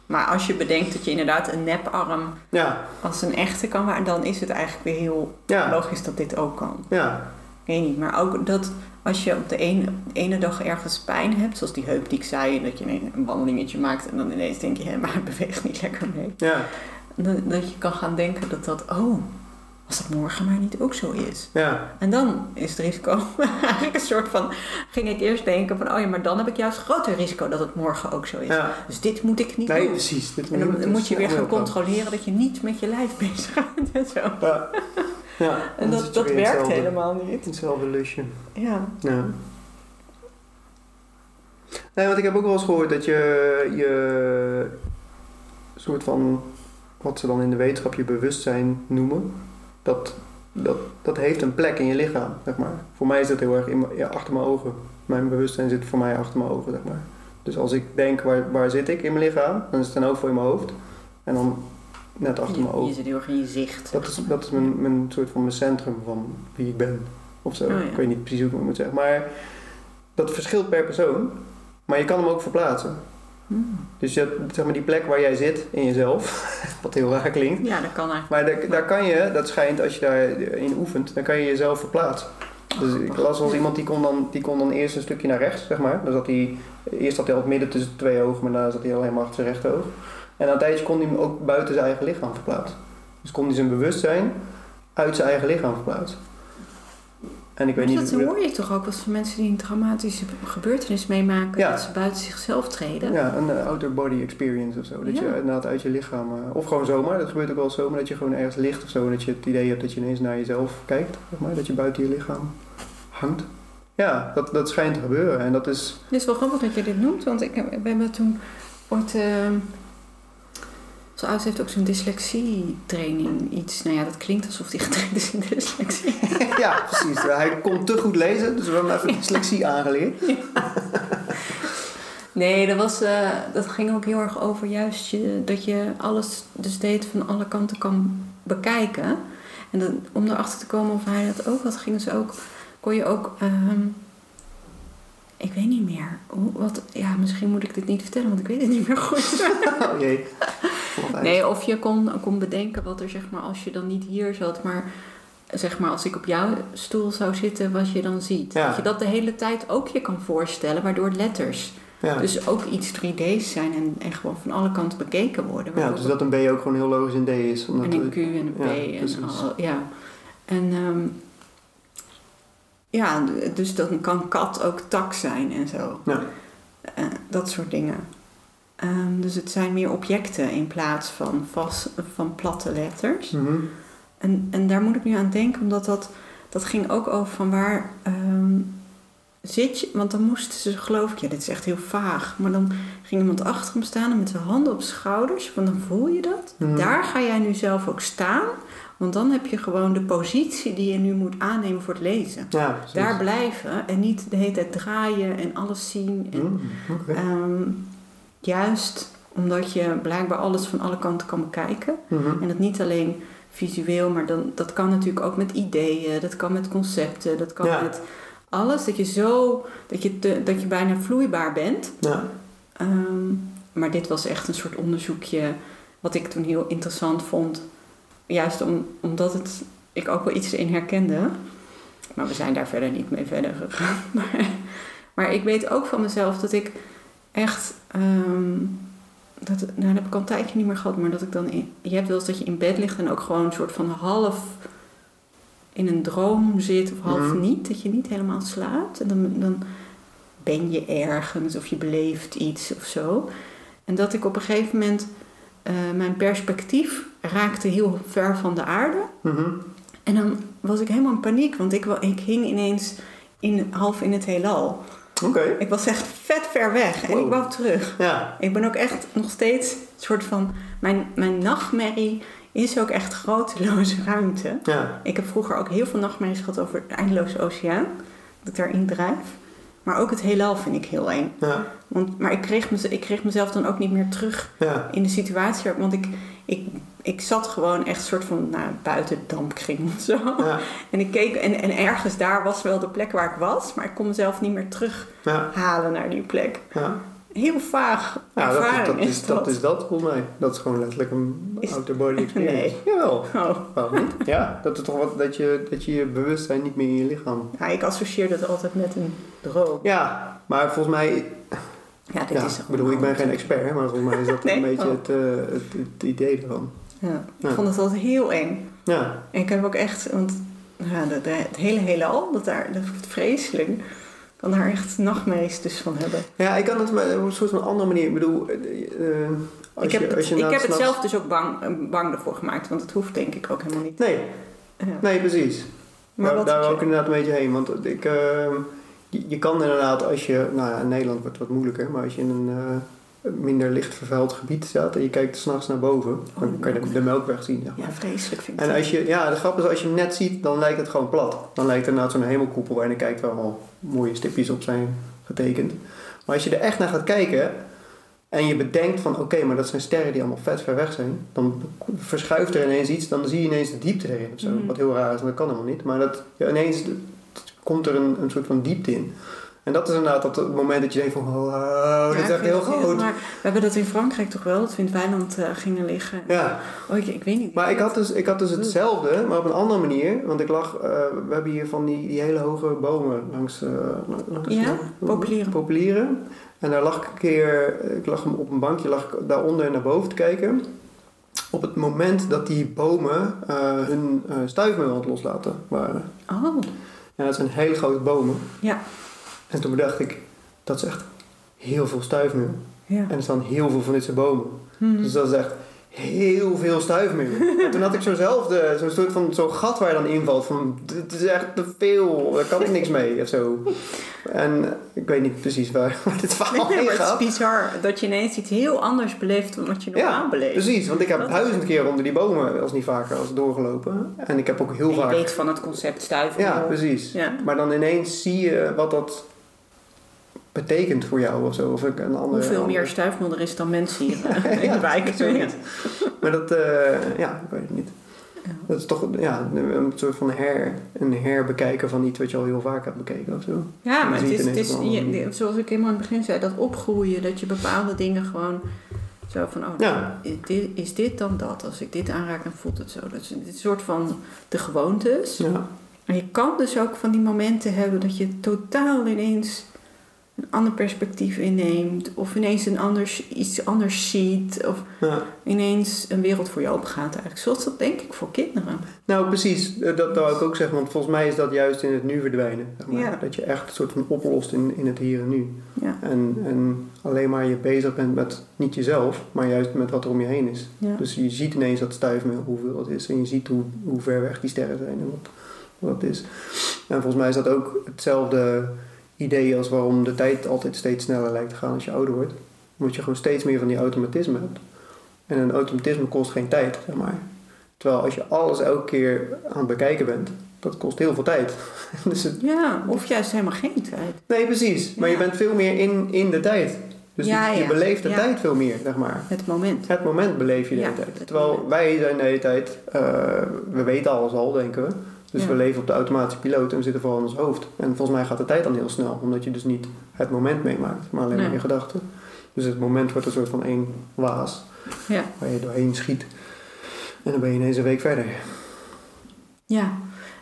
Maar als je bedenkt dat je inderdaad een neparm Ja, als een echte kan waren, dan is het eigenlijk weer heel ja, logisch dat dit ook kan. ja, Ik weet niet, maar ook dat als je op de ene, ene dag ergens pijn hebt, zoals die heup die ik zei, dat je een wandelingetje maakt en dan ineens denk je, hé, maar het beweegt niet lekker mee. ja, Dat, dat je kan gaan denken dat dat, oh, als dat morgen maar niet ook zo is. ja, En dan is het risico eigenlijk een soort van, ging ik eerst denken van, oh ja, maar dan heb ik juist groter risico dat het morgen ook zo is. ja. Dus dit moet ik niet Nee, doen. precies. Dit En dan moet je weer gaan controleren dat je niet met je lijf bezig bent en zo. Ja, ja. En dat, dat werkt hetzelfde- helemaal niet. Hetzelfde lusje. Ja. Ja. Nee, want ik heb ook wel eens gehoord dat je je soort van wat ze dan in de wetenschap je bewustzijn noemen, dat, dat, dat heeft een plek in je lichaam, zeg maar. Voor mij is dat heel erg in, ja, achter mijn ogen. Mijn bewustzijn zit voor mij achter mijn ogen, zeg maar. Dus als ik denk, waar, waar zit ik in mijn lichaam? Dan is het een hoofd voor in mijn hoofd. En dan net achter mijn Je, je ogen. zit heel erg in je zicht. Dat is, dat is mijn, mijn soort van mijn centrum van wie ik ben. Of zo. Oh, ja. Ik weet niet precies hoe ik het moet zeggen. Maar dat verschilt per persoon. Maar je kan hem ook verplaatsen. Hmm. Dus je, hebt, zeg maar die plek waar jij zit in jezelf, wat heel raar klinkt. Ja, dat kan eigenlijk. Maar daar, daar kan je, dat schijnt als je daarin oefent, dan kan je jezelf verplaatsen. Dus ik las eens iemand die kon, dan, die kon dan eerst een stukje naar rechts, zeg maar. Dan zat hij, eerst zat hij al het midden tussen twee ogen, maar daarna zat hij al helemaal achter zijn rechteroog. En een tijdje kon hij hem ook buiten zijn eigen lichaam verplaatsen. Dus kon hij zijn bewustzijn uit zijn eigen lichaam verplaatsen. En ik weet niet dat hoe hoor je toch ook als mensen die een traumatische gebeurtenis meemaken, Ja. dat ze buiten zichzelf treden. Ja, een eh, outer body experience of zo. Dat je Ja. inderdaad uit je lichaam, eh, of gewoon zomaar, dat gebeurt ook wel zomaar, dat je gewoon ergens ligt of zo. En dat je het idee hebt dat je ineens naar jezelf kijkt, zeg maar, dat je buiten je lichaam hangt. Ja, dat, dat schijnt te gebeuren. En dat is, Het is wel grappig dat je dit noemt, want ik we hebben toen ooit... Uh, Zo'n ouders heeft ook zo'n dyslexie-training. Iets, nou ja, dat klinkt alsof hij getraind is in dyslexie. ja, precies. Hij kon te goed lezen, dus we hebben hem even dyslexie aangeleerd. Nee, dat, was, eh, dat ging ook heel erg over juist je, dat je alles dus deed van alle kanten kan bekijken. En dan, om erachter te komen of hij dat ook had, gingen ze ook, kon je ook, ehm, ik weet niet meer, hoe, wat, ja, misschien moet ik dit niet vertellen, want ik weet het niet meer goed. Oh jee. Nee, of je kon, kon bedenken wat er, zeg maar, als je dan niet hier zat, maar zeg maar, als ik op jouw stoel zou zitten, wat je dan ziet. Ja. Dat je dat de hele tijd ook je kan voorstellen, waardoor letters Ja, dus ook iets 3D's zijn en, en gewoon van alle kanten bekeken worden. ja, dus dat een B ook gewoon heel logisch in D is. Omdat en een Q en een P ja, en al, ja. En ehm, ja, dus dan kan kat ook tak zijn en zo. Ja. Eh, dat soort dingen. Ehm, dus het zijn meer objecten in plaats van, vast, van platte letters. Mhm. En, en daar moet ik nu aan denken, omdat dat, dat ging ook over van waar ehm, zit je, want dan moesten ze, geloof ik, ja, dit is echt heel vaag, maar dan ging iemand achter hem staan en met zijn handen op zijn schouders, want dan voel je dat. Mhm. Daar ga jij nu zelf ook staan, want dan heb je gewoon de positie die je nu moet aannemen voor het lezen. Ja. Daar blijven en niet de hele tijd draaien en alles zien. En, Mm, ehm, juist omdat je blijkbaar alles van alle kanten kan bekijken. Mhm. En dat niet alleen visueel, maar dan, dat kan natuurlijk ook met ideeën, dat kan met concepten, dat kan Ja. met alles. Dat je zo, dat je, te, dat je bijna vloeibaar bent. Ja. Ehm, maar dit was echt een soort onderzoekje wat ik toen heel interessant vond. Juist om, omdat het, ik ook wel iets in herkende. Maar we zijn daar verder niet mee verder gegaan. Maar, maar ik weet ook van mezelf dat ik echt... ehm, dat, nou, dat heb ik al een tijdje niet meer gehad. Maar dat ik dan... In, je hebt wel eens dat je in bed ligt en ook gewoon een soort van half in een droom zit of half niet. Dat je niet helemaal slaapt. En dan, dan ben je ergens of je beleeft iets of zo. En dat ik op een gegeven moment... eh, mijn perspectief raakte heel ver van de aarde. Mhm. En dan was ik helemaal in paniek, want ik, ik hing ineens in, half in het heelal. Oké. Ik was echt vet ver weg en ik wou terug. Ja. Ik ben ook echt nog steeds een soort van... Mijn, mijn nachtmerrie is ook echt groteloze ruimte. Ja. Ik heb vroeger ook heel veel nachtmerries gehad over de eindeloze oceaan. Dat ik daarin drijf. Maar ook het heelal vind ik heel eng. Ja. Want, maar ik kreeg, mez- ik kreeg mezelf dan ook niet meer terug in de situatie. Want ik, ik, ik zat gewoon echt soort van nou, buiten de dampkring of zo. Ja. En ik keek en, en ergens daar was wel de plek waar ik was. Maar ik kon mezelf niet meer terughalen Ja. naar die plek. Ja. Heel vaag Ja, dat, is- dat, is, dat is dat volgens mij. Dat is gewoon letterlijk een Is- outer body experience. Nee. Jawel. Oh. Waarom niet? Ja, dat is toch wat dat je, dat je je bewustzijn niet meer in je lichaam. Ja, ik associeer dat altijd met een droom. Ja, maar volgens mij, Ja, dit ja, is ik bedoel, ik ben geen expert, maar volgens mij is dat Nee? een beetje Oh. het, eh, het, het idee ervan. Ja, ik Ja. vond het altijd heel eng. Ja, En ik heb ook echt, want ja, de, de- het hele heelal, dat daar, dat vreselijk. Ik kan daar echt nachtmerries dus van hebben. ja ik kan het maar op een soort van andere manier. Ik bedoel, eh, eh, als ik heb, je, het, als je ik na- heb het s'nachts- zelf dus ook bang, eh, bang ervoor gemaakt, want het hoeft denk ik ook helemaal niet. Nee, Ja. nee, precies. Maar daar ik je- inderdaad een beetje heen. Want ik, eh, je, je kan inderdaad als je, nou ja, in Nederland wordt het wat moeilijker, maar als je in een eh, minder licht vervuild gebied staat en je kijkt s'nachts naar boven, dan de kan je de, de melkweg zien. Zeg maar. Ja, vreselijk vind ik En als je, ja, de grap is als je hem net ziet, dan lijkt het gewoon plat. Dan lijkt het inderdaad zo'n hemelkoepel en dan kijkt wel al mooie stipjes op zijn getekend. Maar als je er echt naar gaat kijken en je bedenkt van oké, maar dat zijn sterren die allemaal vet ver weg zijn, dan verschuift er ineens iets, dan zie je ineens de diepte erin of zo. Mhm. Wat heel raar is, en dat kan helemaal niet. Maar dat, ja, ineens komt er een, een soort van diepte in. En dat is inderdaad dat het moment dat je denkt van wow, dit Ja, is echt heel groot. maar we hebben dat in Frankrijk toch wel, dat we in het weiland eh, gingen liggen. Ja. Oh, ik, ik weet niet. Maar ik had, dus, ik had dus hetzelfde, maar op een andere manier. Want ik lag, eh, we hebben hier van die, die hele hoge bomen langs, eh langs Ja, populieren. populieren. En daar lag ik een keer, ik lag op een bankje, lag ik daaronder naar boven te kijken. Op het moment dat die bomen hun stuifmeel aan het loslaten waren. Oh, Ja, dat zijn hele grote bomen. ja. En toen bedacht ik, dat is echt heel veel stuifmeel. ja. En er staan heel veel van dit soort bomen. Mhm. Dus dat is echt heel veel stuifmeel. en toen had ik zo'nzelfde, zo'n soort van zo'n gat waar je dan invalt van dit is echt te veel, daar kan ik niks mee of zo. En ik weet niet precies waar, waar dit verhaal Nee, heen maar het gaat. is bizar dat je ineens iets heel anders beleeft dan wat je normaal Ja, beleeft. precies, want ik heb Dat duizend het. keer onder die bomen, als niet vaker, als doorgelopen. En ik heb ook heel En je vaak... weet van het concept stuiven. Ja, precies. Ja. Maar dan ineens zie je wat dat betekent voor jou of zo. Of een andere, Hoeveel andere- meer stuifmeel er is dan mensen hier eh, in de wijk. zoiets. Maar dat, eh, ja, ik weet het niet. Ja. Dat is toch ja, een soort van her, een herbekijken van iets wat je al heel vaak hebt bekeken of zo. Ja, maar het is, het is je- zoals ik helemaal in het begin zei, dat opgroeien, dat je bepaalde dingen gewoon zo van, oh, Ja. is, dit, is dit dan dat? Als ik dit aanraak, dan voelt het zo. Dat is een soort van de gewoontes. Ja, Maar je kan dus ook van die momenten hebben dat je totaal ineens een ander perspectief inneemt. Of ineens een anders, iets anders ziet. Of ja. ineens een wereld voor je open gaat eigenlijk. Zoals dat denk ik voor kinderen. Nou, precies. Eh, Dat wou ik ook zeggen. Want volgens mij is dat juist in het nu verdwijnen. Zeg maar. Ja. Dat je echt een soort van oplost in, in het hier en nu. Ja. En, en alleen maar je bezig bent met niet jezelf, maar juist met wat er om je heen is. Dus je ziet ineens dat stuifmeel, hoeveel het is. En je ziet hoe, hoe ver weg die sterren zijn en wat, wat het is. En volgens mij is dat ook hetzelfde. Idee als waarom de tijd altijd steeds sneller lijkt te gaan als je ouder wordt. Omdat je gewoon steeds meer van die automatisme hebt. En een automatisme kost geen tijd, zeg maar. Terwijl als je alles elke keer aan het bekijken bent, dat kost heel veel tijd. dus het, Ja, of juist helemaal geen tijd. nee, precies. Maar je bent veel meer in, in de tijd. Dus Ja, je, je ja. beleeft de tijd veel meer, zeg maar. Het moment. Het moment beleef je de hele tijd. Terwijl moment. wij zijn de hele tijd, eh, we weten alles al, denken we. Dus Ja. we leven op de automatische piloot en we zitten vooral in ons hoofd. En volgens mij gaat de tijd dan heel snel, omdat je dus niet het moment meemaakt, maar alleen maar Nee. je gedachten. Dus het moment wordt een soort van één waas Ja. waar je doorheen schiet. En dan ben je ineens een week verder. Ja.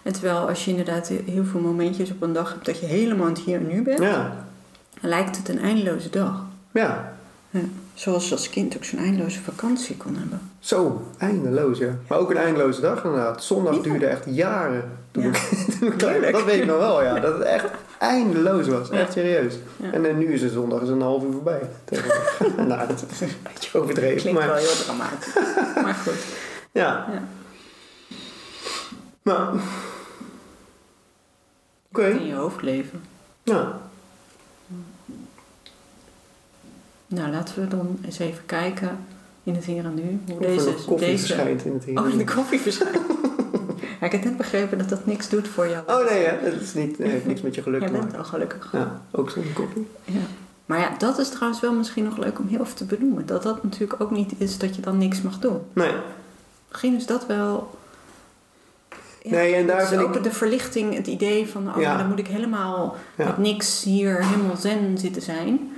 En terwijl als je inderdaad heel veel momentjes op een dag hebt dat je helemaal het hier en nu bent, Ja, dan lijkt het een eindeloze dag. ja. Zoals je als kind ook zo'n eindeloze vakantie kon hebben. Zo, eindeloos ja. Maar ook een eindeloze dag inderdaad. Zondag Ja. duurde echt jaren. Toen Ja. ik, toen. Dat weet ik nog wel, ja. Dat het echt eindeloos was. Echt serieus. Ja. En nu is de zondag is een half uur voorbij. nou, dat is een beetje overdreven. Klinkt maar wel heel dramatisch. maar goed. ja. Ja. Maar, oké. In je hoofd leven. Ja. Nou, laten we dan eens even kijken in het hier en nu. Hoe Of deze, koffie deze... verschijnt in het hier. Oh, in de koffie verschijnt. ja, ik heb net begrepen dat dat niks doet voor jou. Oh nee, hè? het is niet, heeft niks met je geluk Jij te bent maken. al gelukkig. Ja, ook zo'n koffie. Ja. Maar ja, dat is trouwens wel misschien nog leuk om heel even te benoemen. Dat dat natuurlijk ook niet is dat je dan niks mag doen. Nee, Misschien is dat wel... Ja, Nee, en daar vind ook ik- de verlichting, het idee van... Oh, Ja. dan moet ik helemaal met niks hier helemaal zen zitten zijn.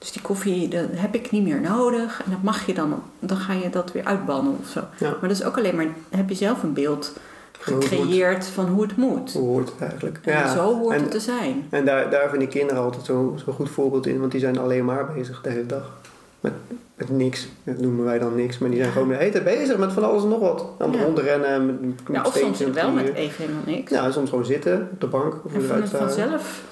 Dus die koffie, dat heb ik niet meer nodig. En dat mag je dan... Dan ga je dat weer uitbannen of zo. Ja. Maar dat is ook alleen maar... Heb je zelf een beeld gecreëerd van hoe het moet. hoe hoort het eigenlijk? En zo hoort en, het te zijn. En daar, daar vind ik kinderen altijd zo'n zo goed voorbeeld in, want die zijn alleen maar bezig de hele dag. Met, met niks. Dat noemen wij dan niks, maar die zijn gewoon de hele tijd bezig met van alles en nog wat. Aan het Ja. rondrennen, met, met Ja, of soms wel met even helemaal niks. Ja, soms gewoon zitten op de bank of en van, vanzelf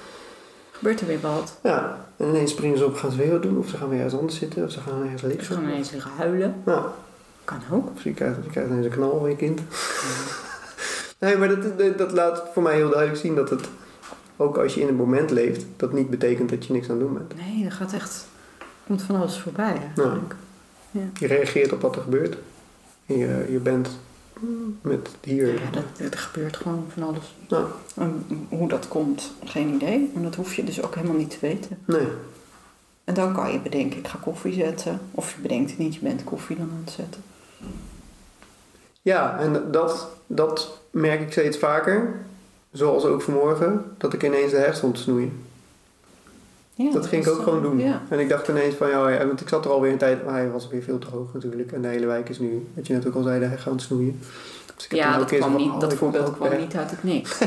gebeurt er weer wat. Ja, en ineens springen ze op, gaan ze weer wat doen, of ze gaan weer ergens anders zitten, of ze gaan ergens Ze liggen. gaan ineens liggen huilen. Nou, Kan ook. of je krijgt, je krijgt ineens een knal van je kind. nee, maar dat, dat, dat laat voor mij heel duidelijk zien dat het, ook als je in het moment leeft, dat niet betekent dat je niks aan het doen bent. Nee, er gaat echt... komt van alles voorbij eigenlijk. Je reageert op wat er gebeurt. Je, je bent met hier. Ja, dat, er gebeurt gewoon van alles. Nou, En hoe dat komt, geen idee. En dat hoef je dus ook helemaal niet te weten. nee. En dan kan je bedenken, ik ga koffie zetten. Of je bedenkt het niet, je bent koffie dan aan het zetten. Ja, en dat, dat merk ik steeds vaker. Zoals ook vanmorgen, dat ik ineens de te snoeien. Ja, dat ging ik ook eh, gewoon doen. Ja. En ik dacht ineens van, ja, ja, want ik zat er alweer een tijd, maar hij was weer veel te hoog natuurlijk. En de hele wijk is nu, wat je net ook al zei, de heg aan het snoeien. Dus ik heb Ja, dat, kwam van, niet, oh, dat voorbeeld kwam weg. niet uit het niks.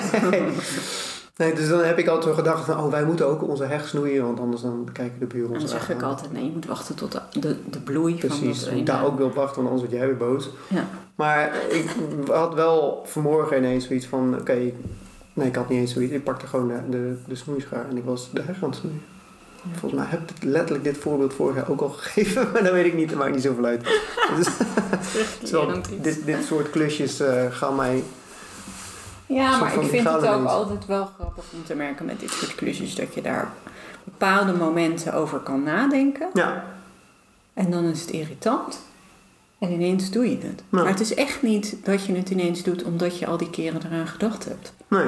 Nee, dus dan heb ik altijd gedacht van, oh, wij moeten ook onze heg snoeien, want anders dan kijken de buren En ons dan zeg ik altijd, nee, je moet wachten tot de, de, de bloei van Precies, ik ene- daar ook wil wachten, want anders word jij weer boos. Ja. Maar ik had wel vanmorgen ineens zoiets van, oké, nee, ik had niet eens zoiets. Ik pakte gewoon de, de, de snoeischaar en ik was de heg aan het snoeien. Volgens mij heb ik letterlijk dit voorbeeld vorig jaar ook al gegeven, maar dat weet ik niet, dat maakt niet zoveel uit. Dus, terwijl dit, dit soort klusjes eh, gaan mij... Ja, maar ik vind het ook altijd wel grappig om te merken met dit soort klusjes dat je daar bepaalde momenten over kan nadenken. Ja, En dan is het irritant. En ineens doe je het. Ja. Maar het is echt niet dat je het ineens doet omdat je al die keren eraan gedacht hebt. nee.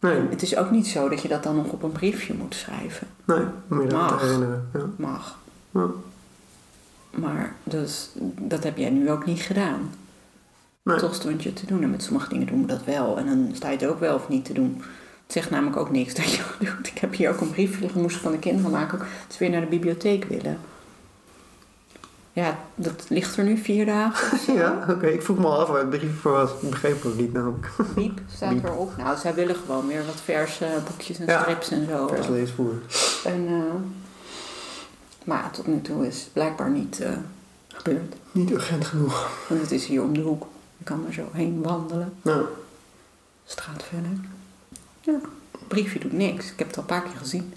Nee, Het is ook niet zo dat je dat dan nog op een briefje moet schrijven. nee, om je dat herinneren. Ja. Mag. Ja. Maar dus, dat heb jij nu ook niet gedaan. Nee. Toch stond je te doen. En met sommige dingen doen we dat wel. En dan sta je het ook wel of niet te doen. Het zegt namelijk ook niks dat je doet. Ik heb hier ook een briefje liggen, moest van de kinderen maken. Ze weer naar de bibliotheek willen. Ja, dat ligt er nu vier dagen. Ja, oké. Ik vroeg me al af waar het brief voor was. Ik begreep het niet namelijk. Piep staat Piep. erop. Nou, zij willen gewoon weer wat verse boekjes en Ja. strips en zo. Vers leesvoer. En, eh, maar ja, tot nu toe is het blijkbaar niet eh, gebeurd. Niet urgent genoeg. Want het is hier om de hoek. Je kan er zo heen wandelen. Nou, Straat verder. Ja, briefje doet niks. Ik heb het al een paar keer gezien.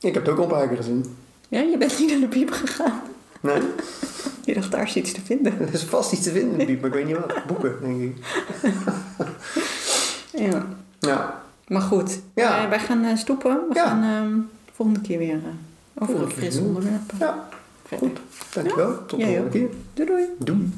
ik heb het ook al een paar keer gezien. Ja, je bent niet naar de piep gegaan. Nee, Je dacht, daar is iets te vinden. er is vast iets te vinden in de maar ik weet niet wat. Boeken, denk ik. Ja. Ja, Maar goed, Ja. wij, wij gaan eh, stoepen. We Ja. gaan ehm, volgende keer weer eh, over een fris onderwerp. Ja, goed. Dankjewel. Tot de volgende keer. Doei doei. Doei.